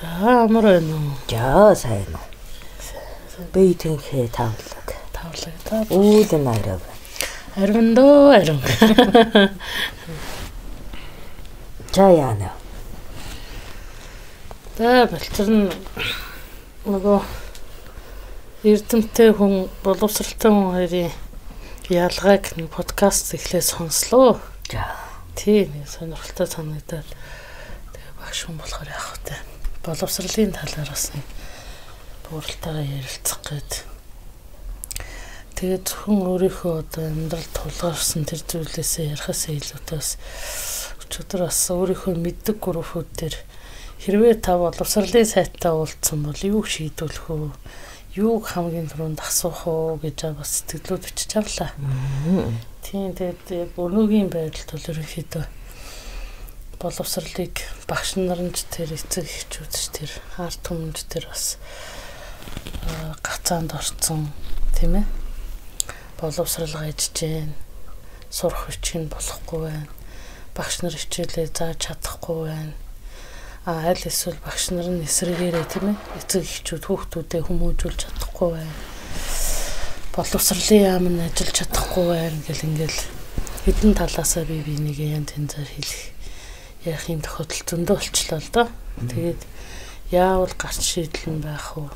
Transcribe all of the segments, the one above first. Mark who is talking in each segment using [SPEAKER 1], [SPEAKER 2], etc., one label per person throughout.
[SPEAKER 1] Аа амар байна уу?
[SPEAKER 2] За сайн уу. Би тэнхээ тавлаг.
[SPEAKER 1] Тавлаг тав.
[SPEAKER 2] Үүлэн арав.
[SPEAKER 1] Ариун дөө ариун.
[SPEAKER 2] За яана.
[SPEAKER 1] Тэ бэлтэр нь нөгөө эрдэмтэй хүн боловсралтай хүн хоёрын ялгааг нэг подкаст эхлээ сонслоо.
[SPEAKER 2] За.
[SPEAKER 1] Тий нэг сонирхолтой санагдаад тэгээ багш хүн болохоор яах вэ? Боловсролын талаар бас нэг бууралтайгаа ярилцах гээд тэгээд зөвхөн өөрийнхөө одоо амьдрал тулгарсан тэр зүйлээсээ ярихаас илүүтэй бас өчигдөр бас өөрийнхөө мэддэг группүүд дээр хэрвээ та боловсролын сайттай уулзсан бол юу шийдвэрлэх вэ? Юуг хамгийн түрүүнд асуух уу гэж бас сэтгэлүүд бичиж авлаа. Тийм тэгээд өнөөгийн байдалд бол ерөнхийдөө боловсролыг багш наранч тэр эцэг эхчүүдч тэр ард түмэнд тэр бас гацаанд орцсон тийм ээ. Боловсрал гайж гэн сурах хүчин болохгүй байна. Багш нар хичээлээ зааж чадахгүй байна. А аль эсвэл багш нар нь эсрэгээрээ тийм ээ. Эцэг эхчүүд хүүхдүүдэд хүмүүжүүлж чадахгүй байна. Боловсролын яам нь ажиллаж чадахгүй байна гэл ингээл хэдэн талаасаа би бинийг янз янзаар хэлэх ярих юм тохиолдол зөндөө болчлоо л доо тэгээд яавал гарч шийдэл нь байх уу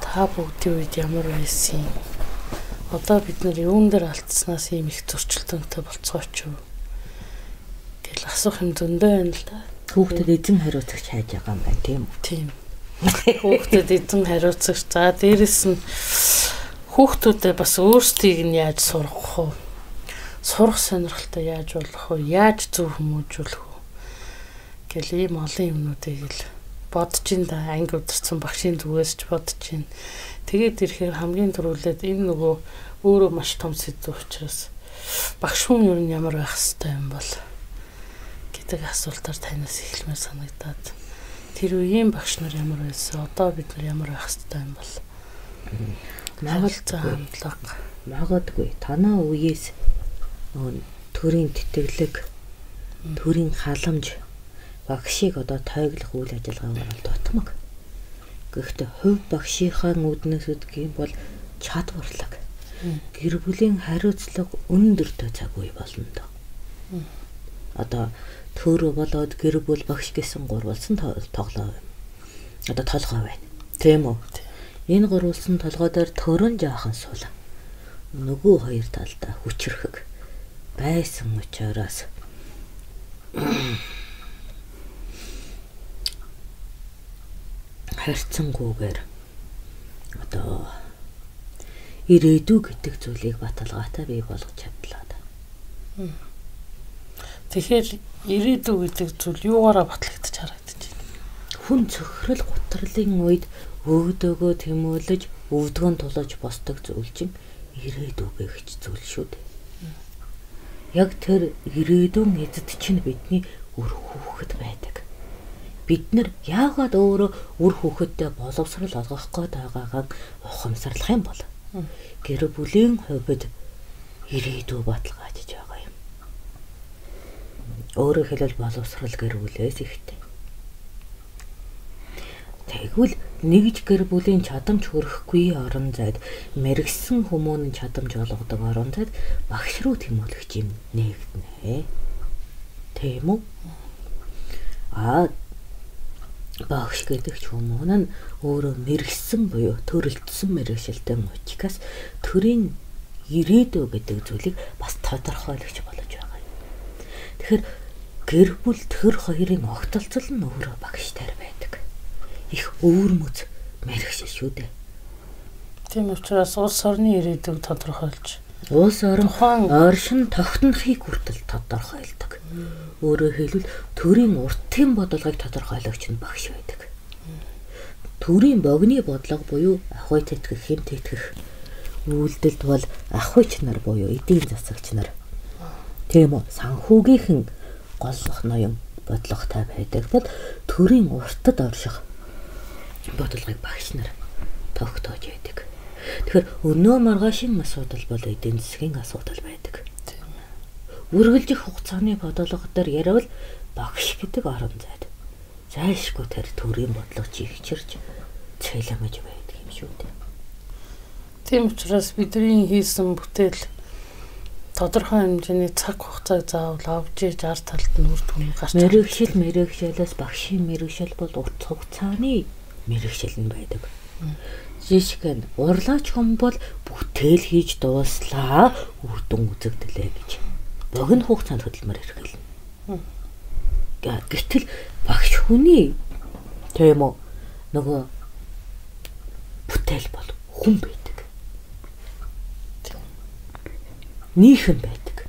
[SPEAKER 1] та бүгдийн үед ямар байсан юм одоо бид нар юун дээр алдснаас ийм их зөрчилдөөнтэй болцооч юу гэл асуух юм зөндөө байна л да.
[SPEAKER 2] Хүүхдэд эзэн хариуцагч хайж байгаа юм байна тийм үү?
[SPEAKER 1] Тийм. Хүүхдэд эзэн хариуцагч. За дээрэс нь хүүхдүүдэд бас өөрсдийг нь яаж сургах вэ? Сурах сонирхолтой яаж болох вэ? Яаж зөв хүмүүжүүлэх вэ? гэл ийм олон юмнуудыг л бодож ин да анги удирсан багшийн зүгээс ч бодож ин. Тэгээд ирэхээр хамгийн түрүүлээд энэ нөгөө өөрөө маш том сэдв учраас багш хүн юу нь ямар байх хэвээр юм бол гэдэг асуултаар танаас эхлэмээр санагдаад тэр үеийн багш нар ямар байсан одоо бид нар ямар байх хэвээр юм бол
[SPEAKER 2] магадгүй хандлага магадгүй танаа үеэс нөгөө төрийн тэтгэлэг төрийн халамж багшийг одоо тойглох үйл ажиллагаа бол дутмаг. Гэхдээ хувь багшийнхаа үднээс үдгийн бол чадварлаг. Гэр бүлийн хариуцлага өндөрлөө цаг үе болно доо. Одоо төөрөө болоод гэр бүл багш гэсэн гурвалсан тоглоо. Одоо толгой байна. Тийм үү? Энэ гурвалсан толгой дээр төрөн жаахан сул. Нөгөө хоёр талдаа хүчрхэг байсан учраас харьцангүйгээр одоо ирээдүй гэдэг зүйлийг баталгаатай бий болгож чадлаа.
[SPEAKER 1] Тэгэхээр ирээдүй гэдэг зүйл юугаараа батлагдаж харагдаж байна?
[SPEAKER 2] Хүн цөхрөл гутралын үед өвдөгөө тэмүүлж, өвдгөн тулаж босдог зүйл чинь ирээдүй гэгч зүйл шүү дээ. Яг тэр ирээдүйн эзэд чинь бидний үр хүүхэд байдаг бид нар яагаад өөрөө үр хүүхэдтэй боловсрал олгох гээд байгаагаа ухамсарлах юм бол гэр бүлийн хувьд ирээдүй баталгаажж байгаа юм. Өөрөөр хэлбэл боловсрал гэр бүлээс ихтэй. Тэгвэл нэгж гэр бүлийн чадамж хөрөхгүй орон зайд мэрэгсэн хүмүүн чадамж олгодог орон зайд багш руу тэмүүлэх юм нэгднэ. Тийм үү? Аа багш гэдэг ч хүмүүн нь өөрөө мэрэгсэн буюу төрөлдсөн мэрэгшилтэй учраас төрийн ирээдүй гэдэг зүйлийг бас тодорхойлогч болж байгаа юм. Тэгэхээр гэр бүл төр хоёрын огтолцол нь өөрөө багштай байдаг. Их өвөрмөц мэрэгшил шүү дээ.
[SPEAKER 1] Тийм учраас улс орны ирээдүйг тодорхойлж
[SPEAKER 2] улс орон оршин тогтнохыг хүртэл тодорхойлдог. Өөрөөр хэлбэл төрийн уртын бодлогыг тодорхойлогч нь багш байдаг. Төрийн богны бодлого буюу ахуй тэтгэх, хэм тэтгэх үйлдэлд бол ахуйч нар буюу эдийн засагч нар тийм үү санхүүгийнхэн голлох ноён бодлоготой байдаг бол төрийн уртад орших бодлогыг багш нар тогтоож байдаг. Тэгэхээр өнөө маргаашийн асуудал бол эдийн засгийн асуудал байдаг үргэлжих хугацааны бодлого дээр яривал багш гэдэг орон зайд зайлшгүй тэр төрийн бодлого чигчэрч цэлэмэж байдаг юм шүү дээ.
[SPEAKER 1] Тийм учраас бидний хийсэн бүтээл тодорхой хэмжээний цаг хугацааг заавал авч иж ард талд нь үр дүн гарч
[SPEAKER 2] мэрэгшил мэрэгшилээс багшийн мэрэгшил бол урт хугацааны мэрэгшил нь байдаг. Жишг нь урлаач хүн бол бүтээл хийж дууслаа үр дүн үзэгдлээ гэж. Богино хугацаанд хөдөлмөр эрхэлнэ. Гэтэл багш хүний тийм үү нөгөө бүтээл бол хүн байдаг. нийхэн байдаг.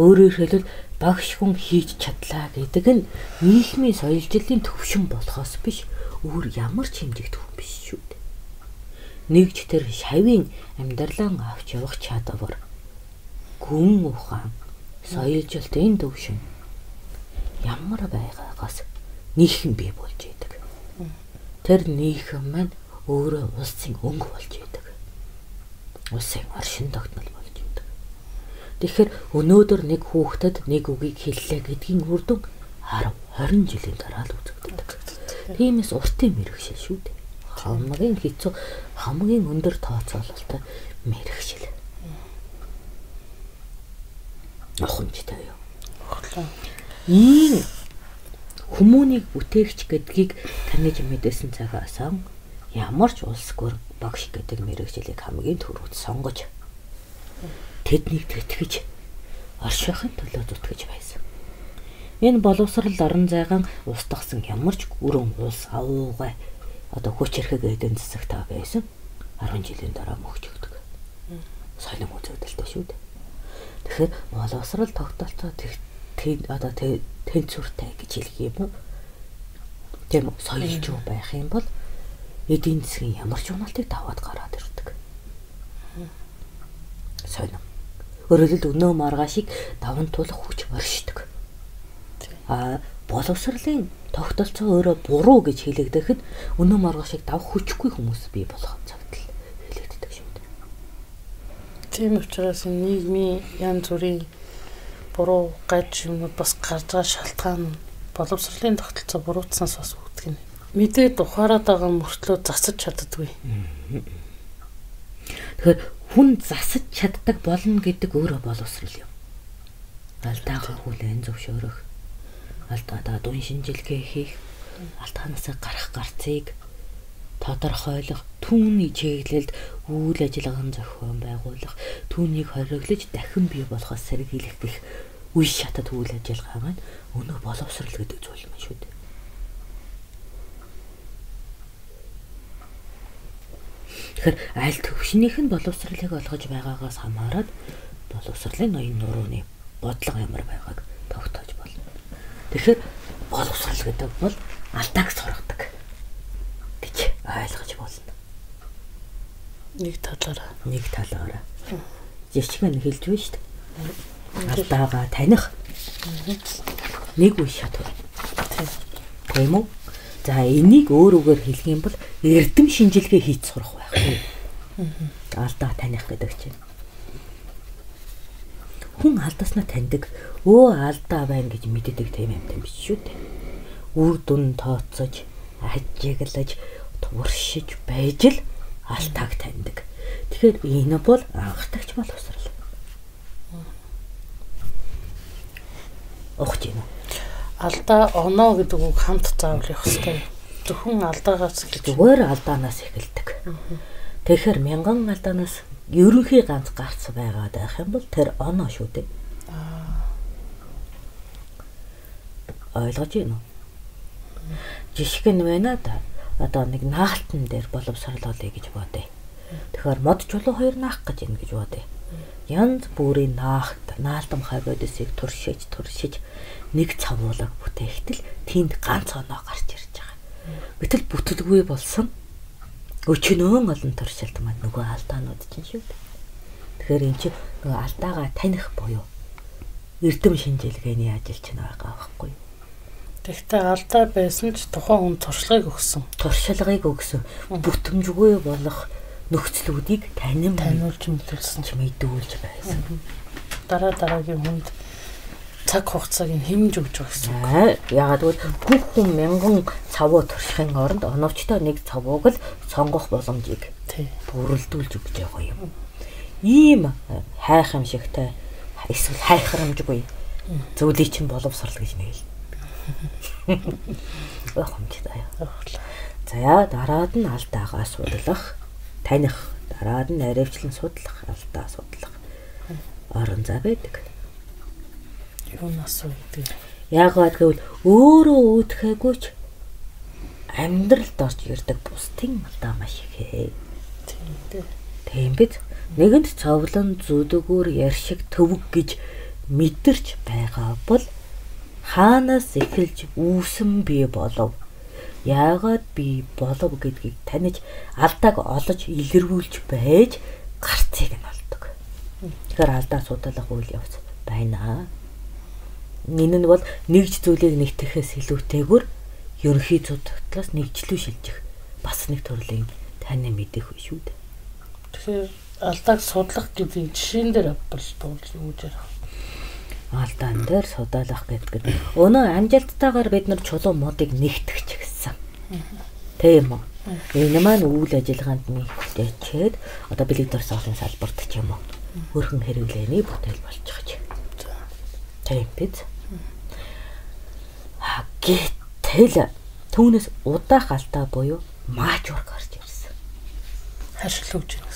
[SPEAKER 2] Өөрөөр хэлбэл багш хүн хийж чадлаа гэдэг нь нийгмийн соёлжлын төвшин болохоос биш өөр ямар ч хэмжигдэх хүн биш шүү дээ. Нэгж тэр шавийн амьдралаа авч явах чадвар гүн ухаан соёлжлтын төвшин ямар байгаагаас нийхэн бий болж идэг. Тэр нийгэм маань өөрөө улсын өнгө болж идэг улсын оршин тогтнол. Тэгэхээр өнөөдөр нэг хүүхдэд нэг үгийг хэллээ гэдгийн үр дүн 10 20 жилийн дараа л үзэгддэг. Тиймээс уртын мэрэгшил шүү дээ. Хамгийн хэцүү хамгийн өндөр тооцоололтой мэрэгшил. Охинжтай юу? Ийм хүмүүнийг бүтээгч гэдгийг таньж мэдсэн цагаас ямар ч улс гөр багш гэдэг мэрэгжлийг хамгийн түрүүнд сонгож тэднийг тэтгэж оршихын төлөө зүтгэж байсан. Энэ боловсрал орон зайгаан устгасан ямар ч өрөн улс авуугай одоо хүч хэрэг эдэн засаг та байсан 10 жилийн дараа мөхч өгдөг. Солон үзэгдэлтэй шүү дээ. Тэгэхээр боловсрал тогтолцоо тэг одоо тэнцвэртэй гэж хэлэх юм уу? Тийм соёлжуу байх юм бол эдийн засгийн ямар ч уналтыг даваад гараад ирдэг. Сонин. Өөрөлд өнөө маргаашийг даван туулах хүч оршдог. А боловсролын тогтолцоо өөрөө буруу гэж хэлэгдэхэд өнөө маргаашийг давах хүчгүй хүмүүс бий болох цагт л хэлэгддэг шүү дээ.
[SPEAKER 1] Тийм учраас нийгмийн янз бүрийн буруу гаж юмуд бас гарч байгаа шалтгаан боловсролын тогтолцоо буруутснаас бас үүдгэнэ мэдээд ухаарад байгаа мөртлөө засаж чаддгүй.
[SPEAKER 2] Тэгэхээр хүн засаж чаддаг болно гэдэг өөрөө боловсрал юм. Алдаагаа хүлээн зөвшөөрөх, алдаадаа дүн шинжилгээ хийх, алдаанаас гарах гарцыг. Тодорхойлох, түүний чиглэлд үйл ажиллагааны зохион байгуулах, түүнийг хориглож дахин бий болохоос сэргийлэх гэх үе шатад үйл ажиллагаа маань өнөө боловсрал гэдэг зүйл юм шүү дээ. Тэгэхээр аль төвшнийх нь боловсролыг олгож байгаагаас хамаарат боловсролын ноён нурууны бодлого ямар байгааг тогтоож болно. Тэгэхээр боловсрал гэдэг бол алдааг сургадаг гэж ойлгож болно.
[SPEAKER 1] Нэг талаараа.
[SPEAKER 2] Нэг талаараа. Жишг нь хэлж байна шүү дээ. Алдаагаа таних. Нэг үе шат. Тийм үү? За энийг өөр үгээр хэлэх юм бол эрдэм шинжилгээ хийж сурах байхгүй. Алдаа таних гэдэг чинь. Хүн алдааснаа таньдаг. Өө алдаа байна гэж мэддэг тийм юм биш шүү дээ. Үр дүн тооцож, ажиглаж, туршиж байж л алдааг таньдаг. Тэгэхээр энэ бол анхдагч боловсрал. Огт юм уу?
[SPEAKER 1] Алдаа оноо гэдэг үг хамт заавал явах хэрэгтэй. Зөвхөн алдаагаас
[SPEAKER 2] эхэлж зүгээр алдаанаас эхэлдэг. Тэгэхээр мянган алдаанаас ерөнхий ганц гарц байгаад байх юм бол тэр оноо шүү дээ. Ойлгож байна уу? Жишг нь байна да. Одоо нэг наалтан дээр боловсрол олъё гэж бодъё. Тэгэхээр мод чулуу хоёр наах гэж юм гэж бодъё. Янз бүрийн наахт наалтам хавьдсыг туршиж туршиж нэг цавуулаг бүтээхтэл тэнд ганц оноо гарч ирж байгаа. Гэтэл бүтэлгүй болсон өчнөөн олон туршилт маань нөгөө алдаанууд чинь шүү дээ. Тэгэхээр эн чинь нөгөө алдаагаа таних буюу эрдэм шинжилгээний ажил чинь байгаа байхгүй юу?
[SPEAKER 1] Тэгтээ алдаа байсан ч тухайн хүн туршлагыг өгсөн.
[SPEAKER 2] Туршлагыг өгсөн. Бүтэмжгүй болох нөхцлүүдийг танин
[SPEAKER 1] таниулж мэдүүлсэн
[SPEAKER 2] ч мэдүүлж байсан.
[SPEAKER 1] Дараа дараагийн хүнд цаг хугацааг нь хэмж өгч байгаа гэсэн.
[SPEAKER 2] Аа, ягаад гэвэл бүх хүн мянган цавуу туршихын оронд оновчтой нэг цавууг л сонгох боломжийг бүрэлдүүлж өгч байгаа юм. Ийм хайх юм шигтэй эсвэл хайхрамжгүй зүйлийг чинь боловсрал гэж нээл. Бохомжтой. За дараад нь алдаагаа судлах, таних, дараад нь наривчлан судлах, алдаа судлах. Орон зай байдаг.
[SPEAKER 1] Юунаас үүдээ.
[SPEAKER 2] Яагаад гэвэл өөрөө үүдхээгүй ч амьдралд орж ирдэг бусдын алдаа маш ихээ.
[SPEAKER 1] Тийм дээ.
[SPEAKER 2] Тийм биз? Нэгэнт цовлон зүдгүүр яршиг төвөг гэж мэдэрч байгаа бол хаанаас эхэлж үүсэн би болов? Яагаад би болов гэдгийг таних алдааг олж илэргүүлж байж гарцыг нь олдог. Тэгэхээр алдаа судлах үйл явц байна. Энэ нь бол нэгж зүйлийг нэгтгэхээс илүүтэйгүр ерөнхий зүтгэлээс нэгжлүү шилжих бас нэг төрлийн таны мэдэх үү шүү дээ.
[SPEAKER 1] Тэгэхээр алдааг судлах гэдэг жишээн дээр бол дуулж юу гэж ярих.
[SPEAKER 2] алдаан дээр судаалах гэдэг. Өнөө амжилттайгаар бид нар чулуу модыг нэгтгэж гисэн. Тийм үү? Энэ маань үйл ажиллагаанд нэгтээчээд одоо бэлэг дурсгалын салбарт ч юм уу хөрхөн хэрэглээний бүтээл болж байгаа ч. Тийм биз? Гэтэл түүнээс удаах алдаа буюу маажуур гарч ирсэн.
[SPEAKER 1] Харшил өгч байна.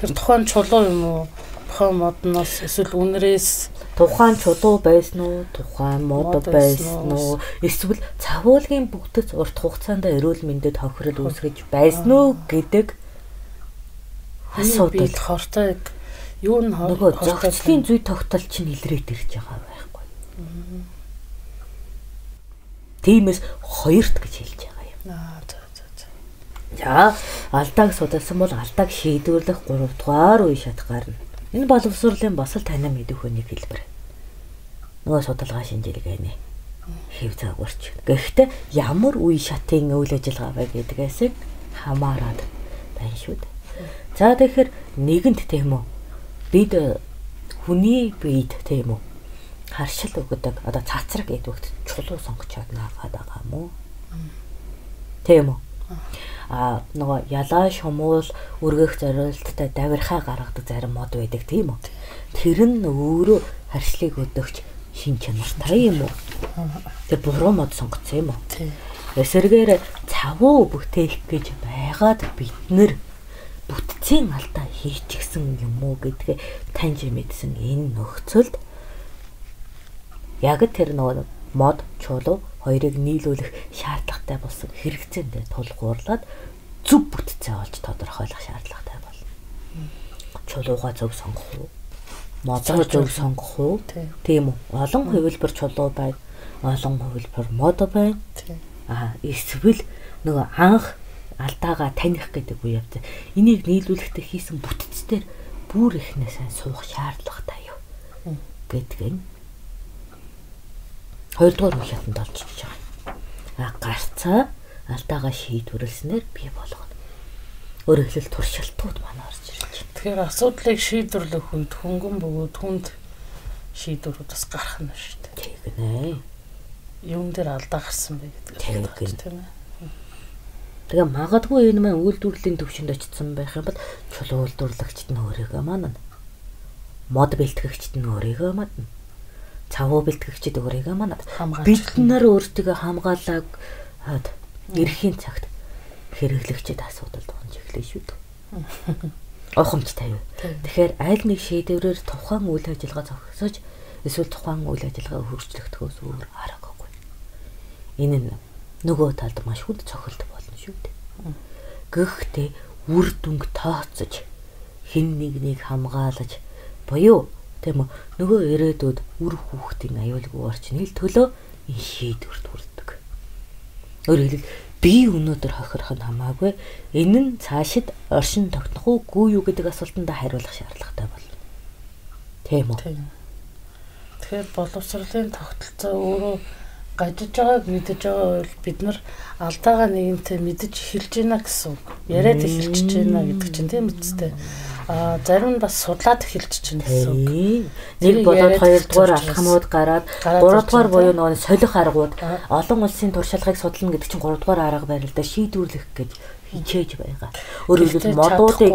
[SPEAKER 1] Тэр тухайн чулуу юм уу? Тухайн модноос эсвэл үнрээс
[SPEAKER 2] тухайн чулуу байсан уу тухайн мод байсан
[SPEAKER 1] уу?
[SPEAKER 2] эсвэл цавуулгын бүгдэц урт хугацаанд эрүүл мэндэд хохирол үүсгэж байсан уу гэдэг
[SPEAKER 1] асуудал хортой юу н
[SPEAKER 2] нөгөө зохицлын зүй тогтол чинь илрээд ирж байгаа. Тиймээс хоёрт гэж хэлж байгаа юм.
[SPEAKER 1] Аа за за за.
[SPEAKER 2] За алдааг судалсан бол алдааг шийдвэрлэх 3 дугаар үе шат гарна. Энэ боловсролын бас л танин мэдэх үнийг хэлбэр. Нөгөө судалгаа шинжилгээний хэв загварч. Гэхдээ ямар үе шатын үйл ажиллагаа вэ гэдгээс хамаарат байна шүү дээ. За тэгэхээр нэгэнт тийм үү. Бид хүний биед тийм үү. Харшил өгдөг одоо цацраг эдвэгт чулуу сонгочоод наагаад байгаа юм уу? Тийм үү. А нөгөө ялаа шумуул өргөх зорилттой давирхаа гаргадаг зарим мод байдаг тийм үү. Тэр нь өөрөө харшлыг өдөгч шин чанартай юм уу? Тэр буруу мод сонгоцсон юм уу?
[SPEAKER 1] Тий.
[SPEAKER 2] Эсэргээр цавуу бүтээх гэж байгаад бид нэр бүтцийн алдаа хийчихсэн юм уу гэдгээ таньж мэдсэн энэ нөхцөлд яг тэр нөгөө мод чулуу хоёрыг нийлүүлэх шаардлагатай болсон хэрэгцээндээ тулгуурлаад зөв бүтцээ олж тодорхойлох шаардлагатай болно. Чулууга зөв сонгох уу? Модоо зөв сонгох уу?
[SPEAKER 1] Тий.
[SPEAKER 2] Тийм үү? Олон хувилбар чулуу байна. Олон хувилбар мод байна. Аа эсвэл нөгөө анх алдаагаа таних гэдэг үе явц. Энийг нийлүүлэхдээ хийсэн бүтцээр бүр ихнээ сайн суух шаардлагатай юу гэдгийг хоёрдугаар үе шатанд олж иж байгаа. Аа гарцаа алдаагаа шийдвэрлснээр бий болгоно. Өөрөөр хэлбэл туршилтууд манай орж ирж байна.
[SPEAKER 1] Тэгэхээр асуудлыг шийдвэрлэх үед хөнгөн бөгөөд хүнд шийдвэрүүд бас гарах нь шүү дээ.
[SPEAKER 2] Тэгнэ.
[SPEAKER 1] Юун дээр алдаа гарсан бэ гэдэг
[SPEAKER 2] Тийм
[SPEAKER 1] ээ.
[SPEAKER 2] Тэгээ магадгүй энэ маань үйлдвэрлэлийн төвшөнд очсон байх юм бол чулуу үйлдвэрлэгчд нь өөрийгөө манана. Мод бэлтгэгчд нь өөрийгөө манана. Цавуу бэлтгэгчд өөрийгөө.
[SPEAKER 1] Хамгаалж
[SPEAKER 2] Бид нар өөрсдөө хамгаалаг хаад эрхийн цагт хэрэглэгчд асуудалд унж эхлэв шүү дээ. Ухамжтай юу. Тэгэхээр аль нэг шийдвэрээр тухайн үйл ажиллагаа зохисож эсвэл тухайн үйл ажиллагаа хөрчлөгдөхөөс өөр аргагүй. Энэ нь нөгөө талд маш хүнд цохилт болно шүү дээ. Гэхдээ үр дүнг тооцож хин нэгнийг хамгаалаж буюу тийм үү нөгөө ирээдүйд үр хүүхдийн аюулгүй орчныг төлөө энэ шийдвэрт хүрдэг. Өөрөөр хэлбэл би өнөөдөр хохирох нь хамаагүй энэ нь цаашид оршин тогтнох уугүй юу гэдэг асуултанд хариулах шаардлагатай болно. Тийм үү?
[SPEAKER 1] Тэгэхээр боловсролын тогтолцоо өөрөө гажиж байгааг мэдэж байгаа бол бид нар алдаагаа нэгэнтээ мэдэж эхэлж байна гэсэн үг. Яриад эхэлж байна гэдэг чинь тийм үстэй. Аа зарим нь бас судлаад эхэлж чинь гэсэн үг.
[SPEAKER 2] Нэг болоод хоёрдугаар
[SPEAKER 1] хэлж
[SPEAKER 2] алхамууд гараад гуравдугаар буюу нөгөө солих аргууд олон улсын туршлагыг судлана гэдэг чинь гуравдугаар арга барил да шийдвэрлэх гэж хичээж байгаа. Өөрөөр хэлбэл модуудыг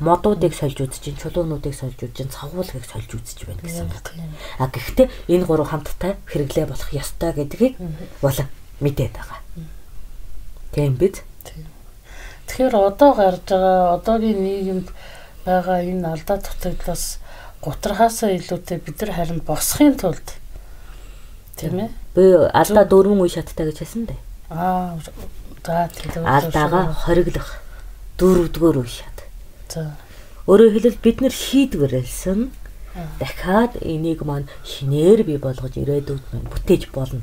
[SPEAKER 2] модуудыг сольж үзэж чулуунуудыг сольж үзэж цагуулгыг сольж үзэж байна гэсэн үг. А гэхдээ энэ гурав хамттай хэрэглээ болох ёстой гэдгийг бол мэдээд байгаа. Тийм биз?
[SPEAKER 1] Тэгэхээр одоо гарч байгаа одоогийн нийгэмд байгаа энэ алдаа дутагдлаас гутрахаасаа илүүтэй бид нар харин босхын тулд тийм ээ
[SPEAKER 2] Би алдаа дөрвөн үе шаттай гэж хэлсэн дээ.
[SPEAKER 1] аа за тийм
[SPEAKER 2] Алдаага хориглох дөрөвдүгээр үе шат.
[SPEAKER 1] за
[SPEAKER 2] Өөрөөр хэлбэл бид нэр шийдвэрлсэн дахиад энийг маань шинээр бий болгож ирээдүйд маань бүтээж болно.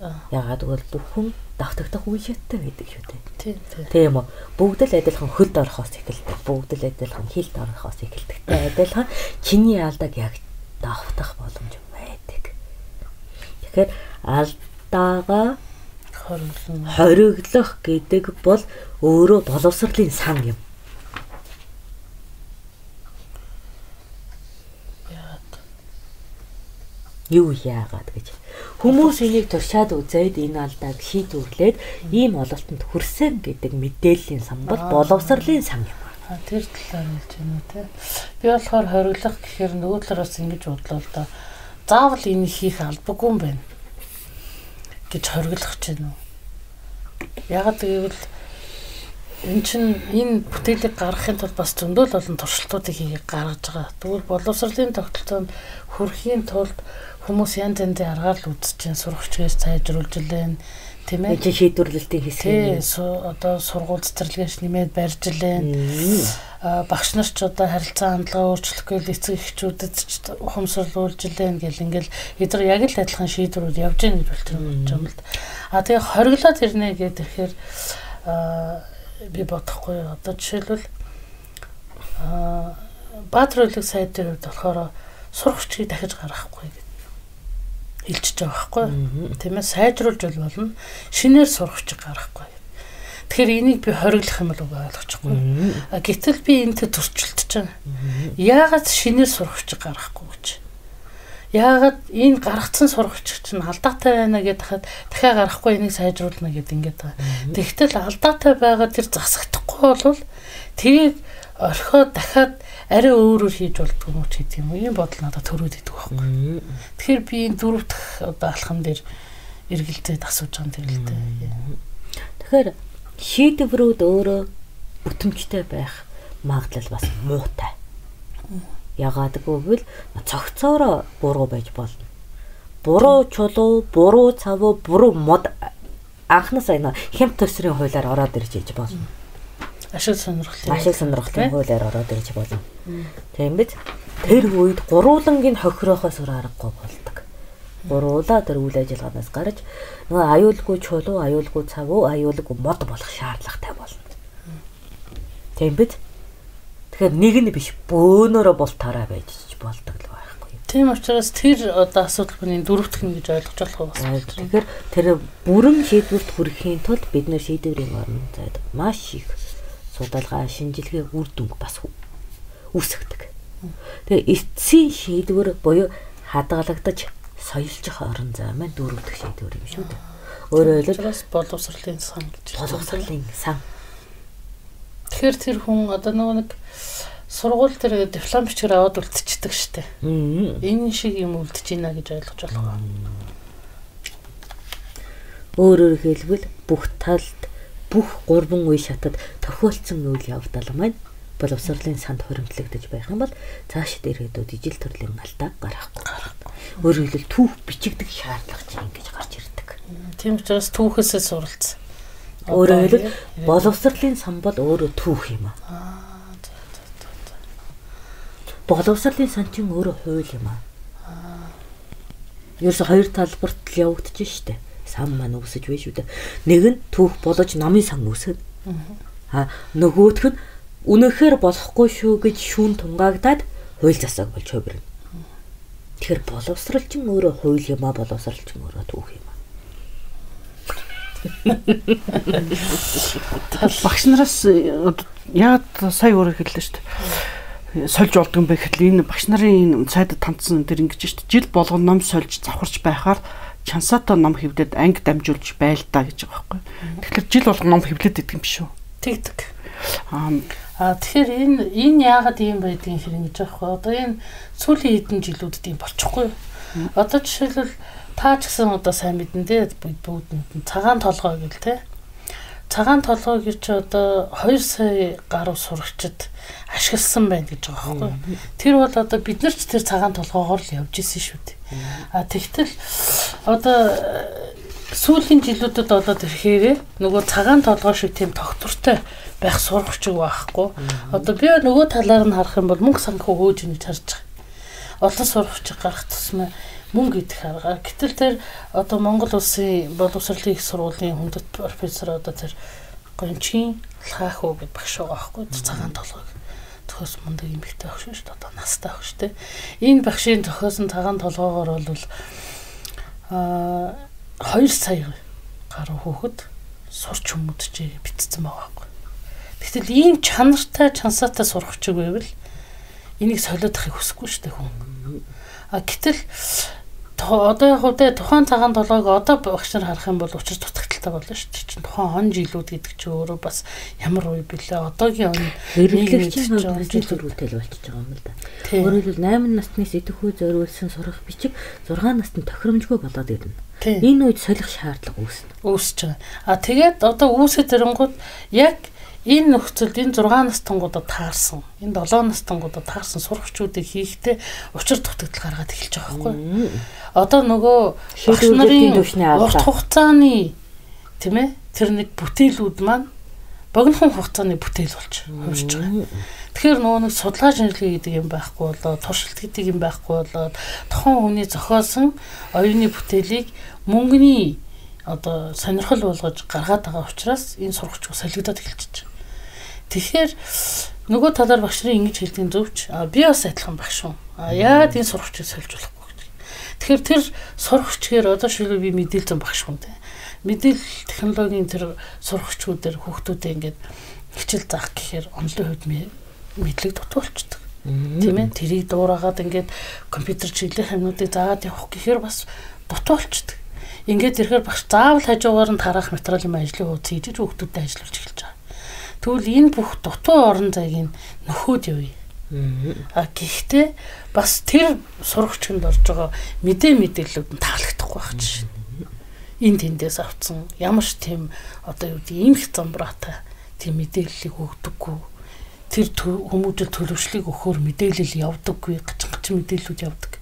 [SPEAKER 1] Аа.
[SPEAKER 2] Ягаад гэвэл бүхэн давтагдах үе шаттай байдаг шүү дээ.
[SPEAKER 1] тийм
[SPEAKER 2] үү? Бүгд л адилхан хөлд орохоос эхэлдэг. Бүгд л адилхан хилд орохоос эхэлдэгтэй адилхан чиний алдааг яг давтах боломж байдаг. Тэгэхээр алдаагаа хориглох гэдэг бол өөрөө боловсролын сан юм. Юу яагаад гэж. Хүмүүс энийг туршаад үзээд энэ алдааг шийдвэрлээд ийм ололтонд хүрсэн гэдэг мэдээллийн
[SPEAKER 1] Аа.
[SPEAKER 2] боловсролын сан юм.
[SPEAKER 1] Тэр талаар хэлж байна үү те. Би болохоор хориглох гэхээр нөгөө талаас ингэж бодлоо л да. Заавал энэ хийх албагүй юм байна гэж хориглох гэж байна уу? Ягаад гэвэл эн чин энэ бүтээлийг гаргахын тулд бас зөндөл олон туршилтуудыг хийгээд гаргаж байгаа. Тэгвэл боловсролын тогтолцоонд хүрэхийн тулд хүмүүс янз янзын аргаар л үзэж сурагчгээс сайжруулж илэн тийм ээ.
[SPEAKER 2] чинь шийдвэрлэлтийн хэсэг
[SPEAKER 1] Тий,
[SPEAKER 2] юм.
[SPEAKER 1] су- одоо сургууль цэцэрлэгээс нэмээд барьж. А, багш нар ч одоо харилцаа хандлага өөрчлөхгүй л эцэг эхчүүдэд ч ухамсарлуулж илэн гэл ингээл эдгээр яг л адилхан шийдвэрүүд явж гин гэж байгаа юм л. А тэгээ хориглоод ирнэ гэдэг а би бодохгүй одоо жишээлбэл а Баатар хөлөг сайд дээр болохоор сурагчдыг дахиж гаргахгүй гэж хэлчихэж байгаа байхгүй. Тийм ээ сайжруулж бол болно. Шинээр сурагч гарахгүй. Тэгэхээр энийг би хориглох юм бол үгүй ойлгочихгүй.
[SPEAKER 2] Мм.
[SPEAKER 1] А гэтэл би энэтэй төрчлөлдөж байна. Яагаад шинээр сурагч гаргахгүй гэж? Яагаад энэ гаргацсан сурагч чинь алдаатай байна гэдээ хахад дахиад гарахгүй энийг сайжруулна гэд ингээд байгаа. Тэгтэл алдаатай байгаа тэр засагдахгүй бол тэрийг орхиод дахиад арай өөрөөр хийж болдгоо юм ч гэдэг юм. Ийм бодол надад төрөөд идэг байхгүй. Тэгэхээр би энэ дөрөв дэх одоо алхам дээр эргэлзээд асууж байгаа юм тэр л дээ.
[SPEAKER 2] Тэгэхээр шийдвэрүүд өөрөө бүтэмжтэй байх магадлал бас муутай. Ягаад гэвэл цогцоороо буруу байж болно. Буруу чулуу, буруу цавуу, буруу мод анхнаас энэ хямд төсрийн хуулиар ороод ирж иж болно.
[SPEAKER 1] Ашиг сонирхлын
[SPEAKER 2] Ашиг сонирхлын хуулиар ороод ирж болно. Тийм биз? Тэр үед гурвуулангийн хохирохоос өөр аргагүй болдог. Гурвуулаа тэр үйл ажиллагаанаас гарч нөгөө аюулгүй чулуу, аюулгүй цавуу, аюулгүй мод болох шаардлагатай болно. Тийм биз? Тэгэхээр нэг нь биш бөөнөрөө бултаараа байж болдог л байхгүй.
[SPEAKER 1] Тийм учраас тэр одоо асуудал бүний дөрөвдөх нь гэж ойлгож болох уу
[SPEAKER 2] Тэгэхээр тэр бүрэн шийдвэрт хүрэхийн тулд бид нэр шийдвэрийн орон зайд маш их судалгаа, шинжилгээ үр дүнг бас үүсгдэг. Тэгээ эцсийн шийдвэр буюу хадгалагдаж соёлжих орон зай маань дөрөвдөх шийдвэр юм шүү дээ. Өөрөөр хэлбэл
[SPEAKER 1] Учраас боловсролын сан гэж.
[SPEAKER 2] боловсролын сан.
[SPEAKER 1] Тэгэхээр тэр хүн одоо нөгөө нэг сургууль дээр диплом бичгээр аваад үлдчихдэг.
[SPEAKER 2] Мм.
[SPEAKER 1] Энэ шиг юм үлдэж байна гэж ойлгож болох?
[SPEAKER 2] Өөрөөр хэлбэл бүх талд бүх гурван үе шатад тохиолдсон үйл явдал маань боловсролын санд хуримтлагдаж байх юм бол цаашид ирээдүйд ижил төрлийн алдаа гарахгүй. Өөрөөр хэлбэл түүх бичигдэх шаардлага чинь ингэж гарч ирдэг.
[SPEAKER 1] Тийм учраас түүхээсээ суралцсан.
[SPEAKER 2] Өөрөөр хэлбэл боловсролын сан бол өөрөө түүх юм аа. Боловсролын сан чинь өөрөө хууль юм аа. Ерөөсө хоёр талбарт л явагдаж штэ. Сан маань үсэж биш үү дээ. Нэг нь түүх болж намын сан үсгэн. А нөгөөх нь үнэхээр болохгүй шүү гэж шүүн тунгаагадаад хууль засаг болж хувирна. Тэгэхээр боловсрал чинь өөрөө хууль юм аа, боловсрал чинь өөрөө түүх юм аа.
[SPEAKER 3] багш нараас э, яад сая өөрөө хэллээ шүү дээ. сольж болдго юм бэ гэхэл энэ багш нарын энэ цайдад тандсан дээр ингэж шүү дээ. Жил болгон ном сольж завхарч байхаар чансаатай ном хэвлээд анги дамжуулж байл та гэж байгаа байхгүй. Тэгэхээр жил болгон ном хэвлээд идэг юм биш үү?
[SPEAKER 1] Тэгдэг. Аа тэгэхээр энэ энэ яагаад ийм байдгийг хэрэг гэж байгаа вэ? Одоо энэ сүүлийн хэдэн жилүүдэд ийм болчихгүй. Одоо жишээлбэл та ч гэсэн одоо сайн мэдэн дээ бүгд нь цагаан толгой гэл те цагаан толгой гэж одоо 2 сая гаруй сурагчид ашигласан байна гэж байгаа байхгүй. Тэр бол одоо бид нар ч тэр цагаан толгоогоор л явж исэн шүү дээ. А тэгтэл одоо сүүлийн жилүүдэд болоод ирэхээр нөгөө цагаан толгой шиг тийм тогтвортой байх сурагч байхгүй. Одоо би нөгөө талаар нь харах юм бол мөнгө санхүү хөөж ингэж харж байгаа. Олон сурагч гарах тусмаа мөнгө идэх арга. Гэтэл тэр одоо Монгол улсын боловсролын их сургуулийн хүндэт профессор одоо тэр гончин лхаах уу гэд багш байгаа байхгүй цагаан толгойг төхөөс мундаг юм ихтэй багш шүү дээ. Одоо настай багш те. Энэ багшийн төхөөсөн цагаан толгоогоор бол а 2 сая гаруй хүүхэд сурч хүмүүдчээ битцсэн байгаа байхгүй. Тэгтэл ийм чанартай чансаатай сурах ч үгүй бол энийг солиодохыг хүсэхгүй шүү дээ хүн. А гэтэл одоо яг үедээ тухайн цагаан толгойг одоо багш нар харах юм бол учир дутагдaltaй болно шүү дээ. Чин тухайн он жилүүд гэдэг чи өөрөө бас ямар үе бэлээ. Одоогийн он
[SPEAKER 2] хэрэглэгчийн жилүүдтэй л болчихж байгаа юм л да. Өөрөөр хэлбэл 8 насны сэтгхүү зориулсан сурах бичиг 6 насны тохиромжгүй болоод ирнэ. Энэ үед солих шаардлага үүснэ.
[SPEAKER 1] Үүсэж байгаа. А тэгээд одоо үүсэт эрэнгууд яг энэ нөхцөлд энэ 6 настангуудад таарсан энэ 7 настангуудад таарсан сурагчдыг хийхдээ учир дутагдал гаргаад эхэлж байгаа байхгүй. Одоо нөгөө багш нарын урт хугацааны тийм ээ тэр нэг бүтээлүүд маань богинохон хугацааны бүтээл болж хувирж байгаа. Тэгэхээр нөгөө нэг судлаа шинжилгээ гэдэг юм байхгүй болоо туршилт гэдэг юм байхгүй болоо тохон хүний зохиосон оюуны бүтээлийг мөнгөний одоо сонирхол болгож гаргаад байгаа учраас энэ сурагч солигдоод эхэлчихэж. Тэгэхээр нөгөө талаар багш нарын ингэж хэлдэг зөвч би бас адилхан багш. А яагаад энэ сурагчийг сольж болохгүй гэж. Тэгэхээр тэр сурагчгээр одоо шилүү би мэдээлэл зам багш хүн те. Мэдээлэл технологийн тэр сурагчдуудаар хүүхдүүдэд ингээд хичээл заах гэхээр онлын хувьд мэдлэг дутуулчихдаг. Тийм ээ тэрийг дуурайгаад ингээд компьютер чиглэх юмнуудыг заагаад явах гэхээр бас дутуулчихдаг. Ингээд ирэхээр багш заавал хажуугаар нь тарах материал юм ажлын хуудас хийж хүүхдүүдэд ажиллуулж эхэлж байгаа. Тэгвэл энэ бүх дутуу орон зайг нь нөхөөд явъя. А гэхдээ бас тэр сурагчинд орж байгаа мэдээ мэдээллүүд нь таалагдахгүй байх чинь. Энэ тэндээс авцсан ямар ч тийм одоо юу гэдэг ийм их замбраатай тийм мэдээллийг өгдөггүй. Тэр хүмүүжил төлөвшлийг өгөхөөр мэдээлэл явдаггүй, гачин гачин мэдээллүүд явдаг.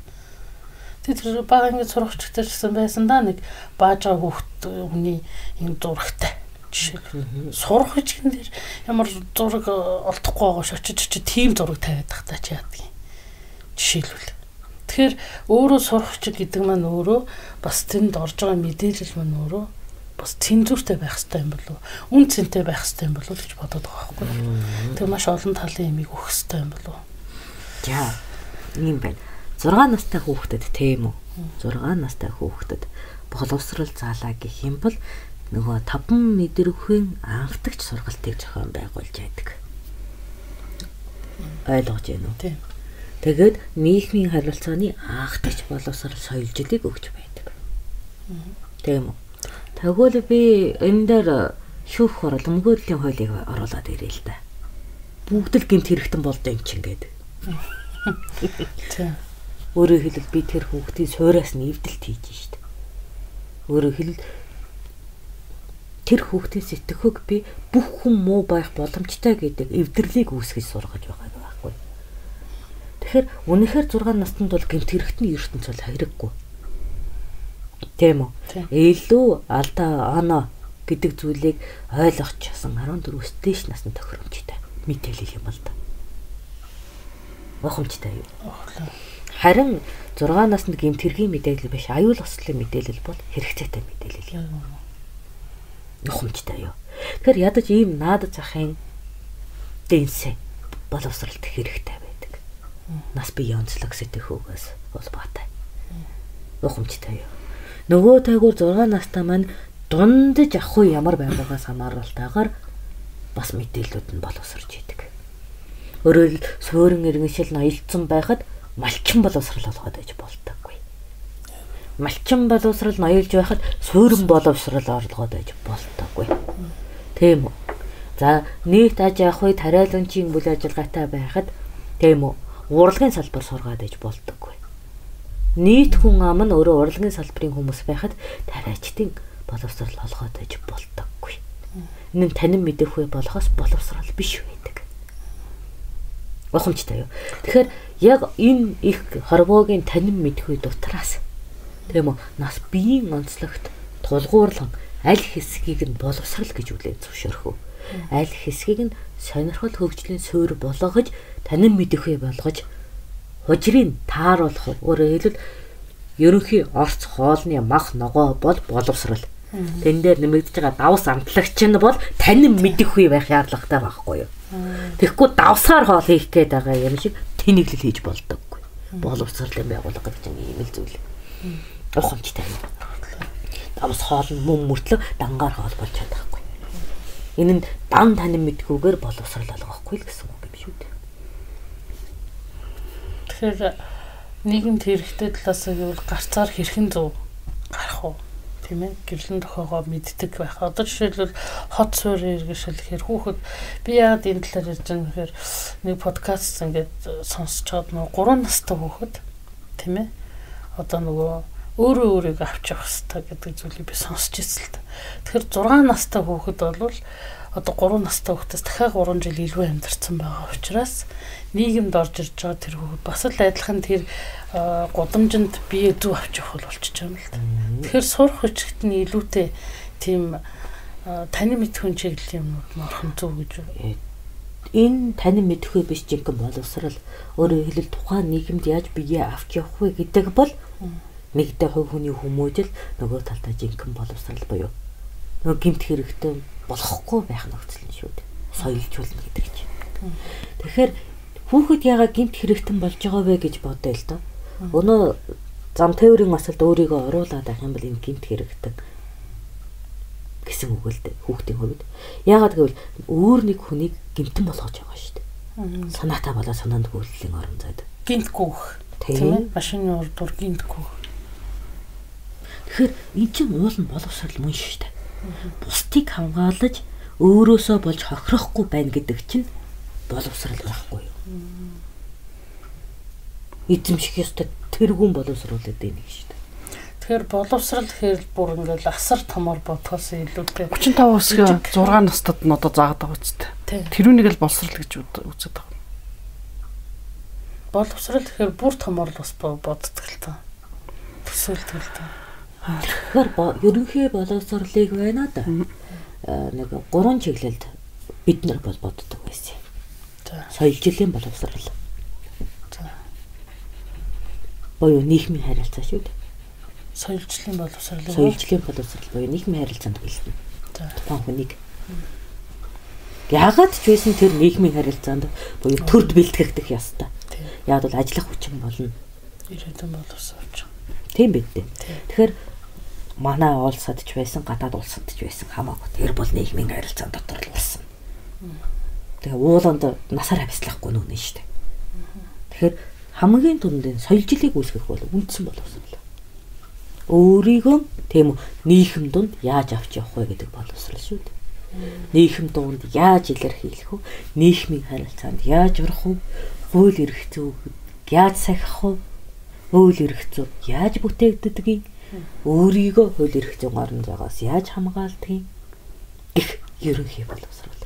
[SPEAKER 1] Тэр баг ингэ сурагч гэсэн байсан да нэг бааж байгаа хүүхд хүний энэ зурагтай жишээ. Сурах хичгэн дээр ямар зураг олдохгүй байгаа ш очиж очиж тийм зураг тавиад тах та чи яадаг юм. Жишээлбэл. Тэгэхээр өөрөө сурах хичиг гэдэг маань өөрөө бас тэнд орж байгаа мэдээлэл маань өөрөө бас цензуртэй байх хэрэгтэй юм болов үн цэнтэй байх хэрэгтэй юм болов гэж бодоод байгаа байхгүй. Тэр маш олон талын ямиг өгөх хэрэгтэй юм болов.
[SPEAKER 2] За ийм байна. 6 настай хүүхдэд тийм үү? 6 настай хүүхдэд боловсрал заалаа гэх юм бол нөгөө таван мэдрэхүйн анхдагч сургалтыг зохион байгуулж байдаг. Ойлгож байна уу? Тийм. Тэгээд нийгмийн харилцааны анхдагч боловсрол соёлжлыг өгч байдаг. Тийм үү? Тэгвэл би энэ дээр шүүх хурал өмгөөдлийн хуулийг оруулаад ирээ л да. Бүгд л гинт хэрэгтэн болд юм чинь гээд. Тийм. Өөрөөр хэлбэл би тэр хүүхдийн суураас нь эвдэлт хийж штт. Өөрөөр хэлбэл тэр хүүхдийн сэтгэхүйг би бүх хүн муу байх боломжтой гэдэг эвдэрлийг үүсгэж сургаж байгаа байхгүй. Тэгэхээр үнэхээр 6 настанд бол гэмт хэрэгтний ертөнц бол хэрэггүй. Тийм үү? Илүү алдаа оноо гэдэг зүйлийг ойлгох часан 14-өөс дээш насны тохиромжтой мэдээлэл юм л да. Ухамжтай юу? Харин 6 наснд гэмт хэргийн мэдээлэл биш, аюул ослын мэдээлэл бол хэрэгцээтэй мэдээлэл юм нухамжтай юу. Тэгэхээр ядаж ийм наадад захын дэнсэ боловсралт хэрэгтэй байдаг. Нас бие онцлог сэтгэхүүгээс улбаатай. Нухамжтай юу. Нөгөө тайгуур 6 настай маань дундаж ахгүй ямар байгаагаас хамааралтайгаар бас мэдээллүүд нь боловсрж идэг. Өөрөөр суурин иргэншил ноёлцсон байхад малчин боловсрал болгоод байж болдоггүй. Малчин боловсрал ноёлж байхад суурин боловсрал орлогоод байж болдоггүй. Тийм үү? За нийт аж ахуй тариаланчийн бүл ажиллагаатай байхад тийм үү? Урлагийн салбар сургаад байж болдоггүй. Нийт хүн ам нь өөрөө урлагийн салбарын хүмүүс байхад тариачдын боловсрал олгоод байж болдоггүй. Энэ нь танин мэдэх үе болохоос боловсрал биш байдаг. Ухамжтай юу? Тэгэхээр яг энэ их хорвоогийн танин мэдхүй дотраас тийм үү нас биеийн онцлогт тулгуурлан аль хэсгийг нь боловсрал гэж үлээ зөвшөөрөх үү? Аль хэсгийг нь сонирхол хөгжлийн суурь болгож танин мэдэхүй болгож хужрыг тааруулах өөрөөр хэлбэл ерөнхий орц хоолны мах ногоо бол боловсрал. Тэн дээр нэмэгдэж байгаа давс амтлагч нь бол танин мэдэхгүй байх шаардлагатай байхгүй юу? Тэгэхгүй давсаар хоол хийх гээд байгаа юм шиг тэнэглэл хийж болдоггүй. Боловсролын байгууллага гэж ийм л зүйл. Ухамжтай. Давс хоол нь мөн мөртлөө дангаар хоол болж чадахгүй. Энэ нь дан танин мэдгүйгээр боловсрал олгохгүй л гэсэн үг юм шүү дээ.
[SPEAKER 1] Тэгэхээр нийгэмд хэрэгтэй талаас нь гэвэл гарцаар хэрхэн зөв гарах уу? тийм ээ гэрлэн тохоогоо мэддэг байх. Одоо жишээлбэл хот суурь иргэшэлэхээр хүүхэд би яагаад энэ талаар ярьж байгаа нөхөр нэг подкаст ингээд сонсч чад нөгөө 3 настай хүүхэд тийм ээ одоо нөгөө өөрөө өөрийгөө авч явах хэрэгтэй гэдэг зүйлийг би сонсч ирсэн л та. Тэгэхээр 6 настай хүүхэд бол одоо 3 настай хүүхдээс дахиад 3 жил илүү амьдарсан байгаа учраас нийгэмд орж ирж байгаа тэр хүүхэд бас л адилхан тэр гудамжинд бие зүв авч явах бол байгаа юм л да. Тэгэхээр сурах хүчит нь илүүтэй тийм таны мэдхүн чиглэлийн юмнууд нь орхон зөв гэж байна.
[SPEAKER 2] Энэ таны мэдхгүй биш жинхэнэ боловсрал өөрөөр хэлбэл тухайн нийгэмд яаж бие авч явах вэ гэдэг бол нэгдээ хувь хүний хүмүүжил нөгөө талдаа жинхэнэ боловсрал буюу нөгөө гимт хэрэгтэй болохгүй байх нөхцөл нь шүү дээ. Соёлжуулна гэдэг чинь. Тэгэхээр хүүхэд яагаад гимт хэрэгтэн болж байгаа вэ гэж бодъё л доо. Өнөө зам тээврийн масалд өөрийгөө оруулаад байх юм бол энэ гинт хэрэгтэн гэсэн үг л дээ хүүхдийн хувьд. Яагаад гэвэл өөр нэг хүнийг гимтэн болгож байгаа шүү дээ. Санаатай болоо санаанд гүйллийн орон зайд.
[SPEAKER 1] Гинт гүөх. Тийм. Машины урдуур гинт гүөх.
[SPEAKER 2] Тэгэхээр эн чинь уул нь боловсрал мөн шүү дээ. Бусдыг хамгаалаж өөрөөсөө болж хохирохгүй байна гэдэг чинь боловсрал байхгүй юу? эзэмших ёстой тэргүүн боловсруулаад байна гэж шүү дээ.
[SPEAKER 1] Тэгэхээр боловсрал гэхээр бүр ингээл асар томор бодхоос илүүтэй
[SPEAKER 3] 35 өсгөө 6 настад нь одоо заагаад байгаа үстэй. Тэрүүнийг л боловсрал гэж үздэг байгаа.
[SPEAKER 1] Боловсрал гэхээр бүр томор л бас боддог л та. Төсөөлдөг л та.
[SPEAKER 2] Тэгэхээр ерөнхий боловсролыг байна да. Нэг гурван чиглэлд бид нар бол боддог байсан. Соёлжлийн боловсрал буюу нийгмийн харилцаа шүү дээ.
[SPEAKER 1] Соёлжлын боловсрал.
[SPEAKER 2] Соёлжлын боловсрал буюу нийгмийн харилцаанд хэлнэ. Тухайн хүнийг яагаад ч байсан тэр нийгмийн харилцаанд буюу төрд бэлтгэгдэх ёстой. Яг бол ажиллах хүчин болно.
[SPEAKER 1] Ирээдүйн боловсруулж.
[SPEAKER 2] Тийм бид. Тэгэхээр манай улсад ч байсан гадаад улсад ч байсан хамаагүй тэр бол нийгмийн харилцаан дотор л болсон. Тэгээ ууланд насаар авслахгүй нүнэ шүү дээ. Тэгэхээр хамгийн тундын соёлжлыг үүсгэх бол үндсэн боловсрал. Өөрийгөө тийм нийгэм донд яаж авч явах вэ гэдэг боловсрал шүү дээ. Нийгэм донд яаж илэрхийлэх вэ? Нийгмийн харилцаанд яаж орох вэ? Хууль эрх зүйг яаж сахих вэ? Хууль эрх зүй яаж бүтээгддэг? Өөрийгөө хууль эрх зүйн орон зайгаас яаж хамгаалдаг? Их ерөнхий боловсрал.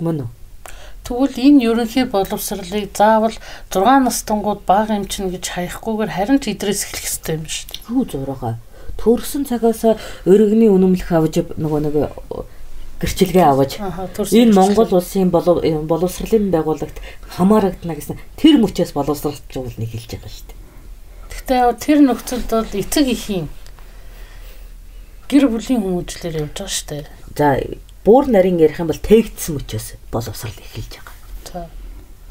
[SPEAKER 2] Мөн үү?
[SPEAKER 1] Тэгвэл энэ ерөнхий боловсролыг заавал 6 настангууд бага эмчин гэж хаягахгүйгээр харин ч идрээс эхлэх хэрэгтэй юм шүү дээ.
[SPEAKER 2] Юу зурага. Төрсөн цагаас өргөний үнэмлэх авж нөгөө нэг гэрчилгээ аваж энэ Монгол улсын боловсролын байгууллагт хамаарагдана гэсэн тэр мөчөөс боловсролжуулныг хэлж байгаа шүү дээ.
[SPEAKER 1] Гэхдээ тэр нөхцөлд бол эцэг ихийн гэр бүлийн хүмүүжлэр явж байгаа шүү дээ.
[SPEAKER 2] За бүр нарийн ярих юм бол тээгдсэн мөчөөс боловсрал эхэлж байгаа.
[SPEAKER 1] За.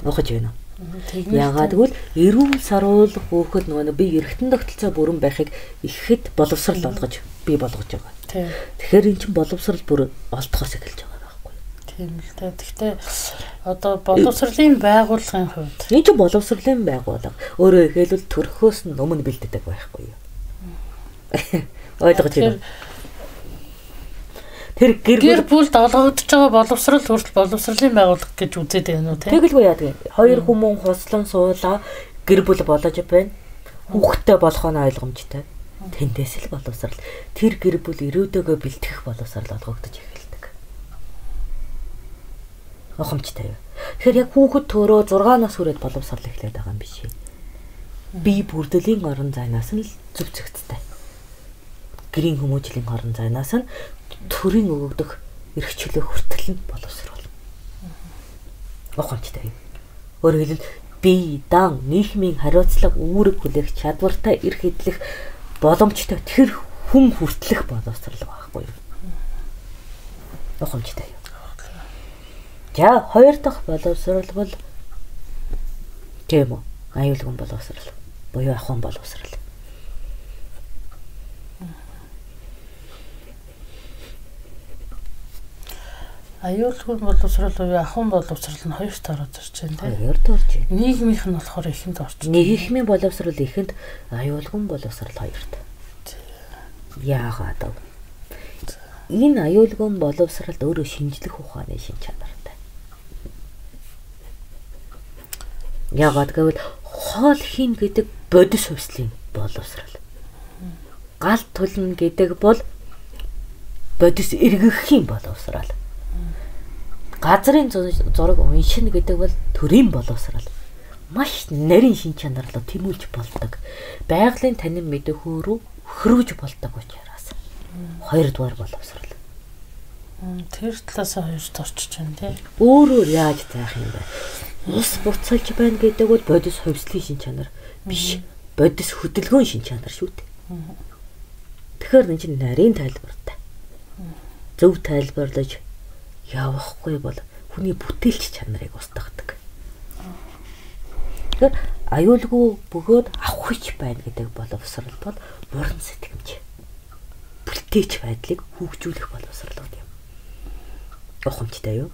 [SPEAKER 2] Ухаж байна уу? Яагаад гэвэл эрүүл саруул хөөхөл нөгөө би эргэтэн тогтолцоо бүрэн байхыг ихэд боловсрал олгож би болгож байгаа. Тэгэхээр эн чинь боловсрал бүр олдохоос эхэлж байгаа.
[SPEAKER 1] Тийм л дээ. Гэхдээ одоо боловсролын байгууллагын хувьд
[SPEAKER 2] энэ чинь боловсролын байгууллага өөрөөр хэлбэл төрхөөс нь өмнө бэлддэг байхгүй юу? Ойлгож байна. Тэр гэр
[SPEAKER 1] гэр бүл долгогдож байгаа боловсрол хүртэл боловсролын байгууллага гэж үзээд байна уу те?
[SPEAKER 2] Тэгэлгүй яадаг. Хоёр хүмүүн хуслан суулаа гэр бүл болж байна. Хүүхдтэй болох нь ойлгомжтой. Тэндээс л боловсрал. Тэр гэр бүл ирээдүйгөө бэлтгэх боловсрал олгогдож эхэлдэг. Ухамжтай юу? Тэгэхээр яг хүүхэд төрөө 6 нас хүрээд боловсрал эхлэх байгаа юм биш үү? Би бүрдлийн орон зайнаас нь л зүв зэгцтэй. Гэрийн хүмүүжлийн орон зайнаас нь төрийн өгөгдөх эрх чөлөө хүртэл нь боловсруул. Ухамжтай юм. Өөрөөр хэлбэл бие, дан, нийгмийн хариуцлага үүрэг хүлээх чадвартай эрх хэдлэх боломжтой тэр хүн хүртлэх боловсрал байхгүй юу? Ухамжтай. За хоёр дахь боловсрал бол тийм үү? Аюулгүй боловсрал. Буюу ахын боловсрал.
[SPEAKER 1] аюулгүй боловсрал уу ахын боловсрал нь хоёрт ороод ирж байна тийм.
[SPEAKER 2] Хоёрт орж байна.
[SPEAKER 1] Нийгмийнх нь болохоор ихэнд орж байна.
[SPEAKER 2] Нийгмийн боловсрал ихэнд аюулгүй боловсрал хоёрт. Яагаад вэ? Энэ аюулгүй боловсрал өөрөө шинжлэх ухааны шин чанартай. Яагаад гэвэл хоол хийн гэдэг бодис хувьслын боловсрал. Гал тулна гэдэг бол бодис эргэхийн боловсрал газрын зураг уншина гэдэг бол төрийн боловсрал. Маш нарийн шин чанарлуу тэмүүлж болдог. Байгалийн танин мэдөхөө рүү хөрвж болдог учраас. Хоёрдугаар боловсрал.
[SPEAKER 1] Тэр талаас хоёрт орчиж байна тий.
[SPEAKER 2] Өөрөөр яаж заах юм бэ? Ус буцалж байна гэдэг бол бодис хувьслын шин чанар биш. Бодис хөдөлгөөний шин чанар шүү дээ. Тэгэхээр энэ чинь нарийн тайлбартай. Зөв тайлбарлаж явахгүй бол хүний бүтээлч чанарыг устгадаг. Тэгэхээр аюулгүй бөгөөд авахч байна гэдэг боловсрал бол морин сэтгэмж. Бүтээч байдлыг хөгжүүлэх боловсрал юм. Ухамжтай юу?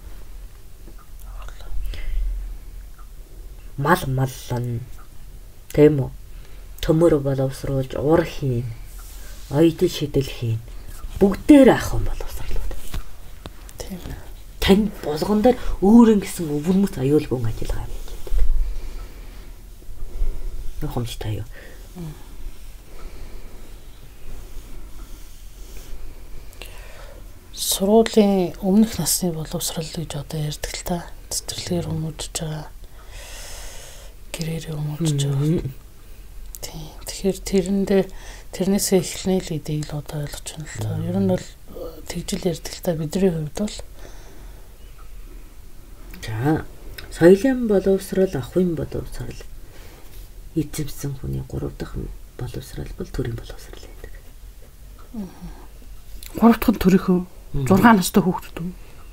[SPEAKER 2] Мал маллан тийм үү? Төмөр боловсруулж ур хийн, оёдол шидэл хийн. Бүгдээр ахын боловсралууд.
[SPEAKER 1] Тийм
[SPEAKER 2] тань болгон дээр өөрөнгө гэсэн өвөрмөц аюулгүй ажиллагаа юм гэдэг. Нөхөмжтэй юу?
[SPEAKER 1] Сургуулийн өмнөх насны боловсрал гэж одоо ярьдаг л та. Цэцэрлэгээр хүмүүжж байгаа. Гэрээрээ хүмүүжж байгаа. Тийм. Тэгэхээр тэрэндээ тэрнээсээ эхлэнэ л эдийг л одоо ойлгож байна л та. Ер нь бол тэгжил ярьдаг л та бидний хувьд бол
[SPEAKER 2] За соёлын боловсрал, ахуйн боловсрал эзэмсэн хүний 3 дахь боловсрал бол төрийн боловсрал байдаг.
[SPEAKER 3] 3 дахь төрийнхөө 6 настай хүүхдүүд үү?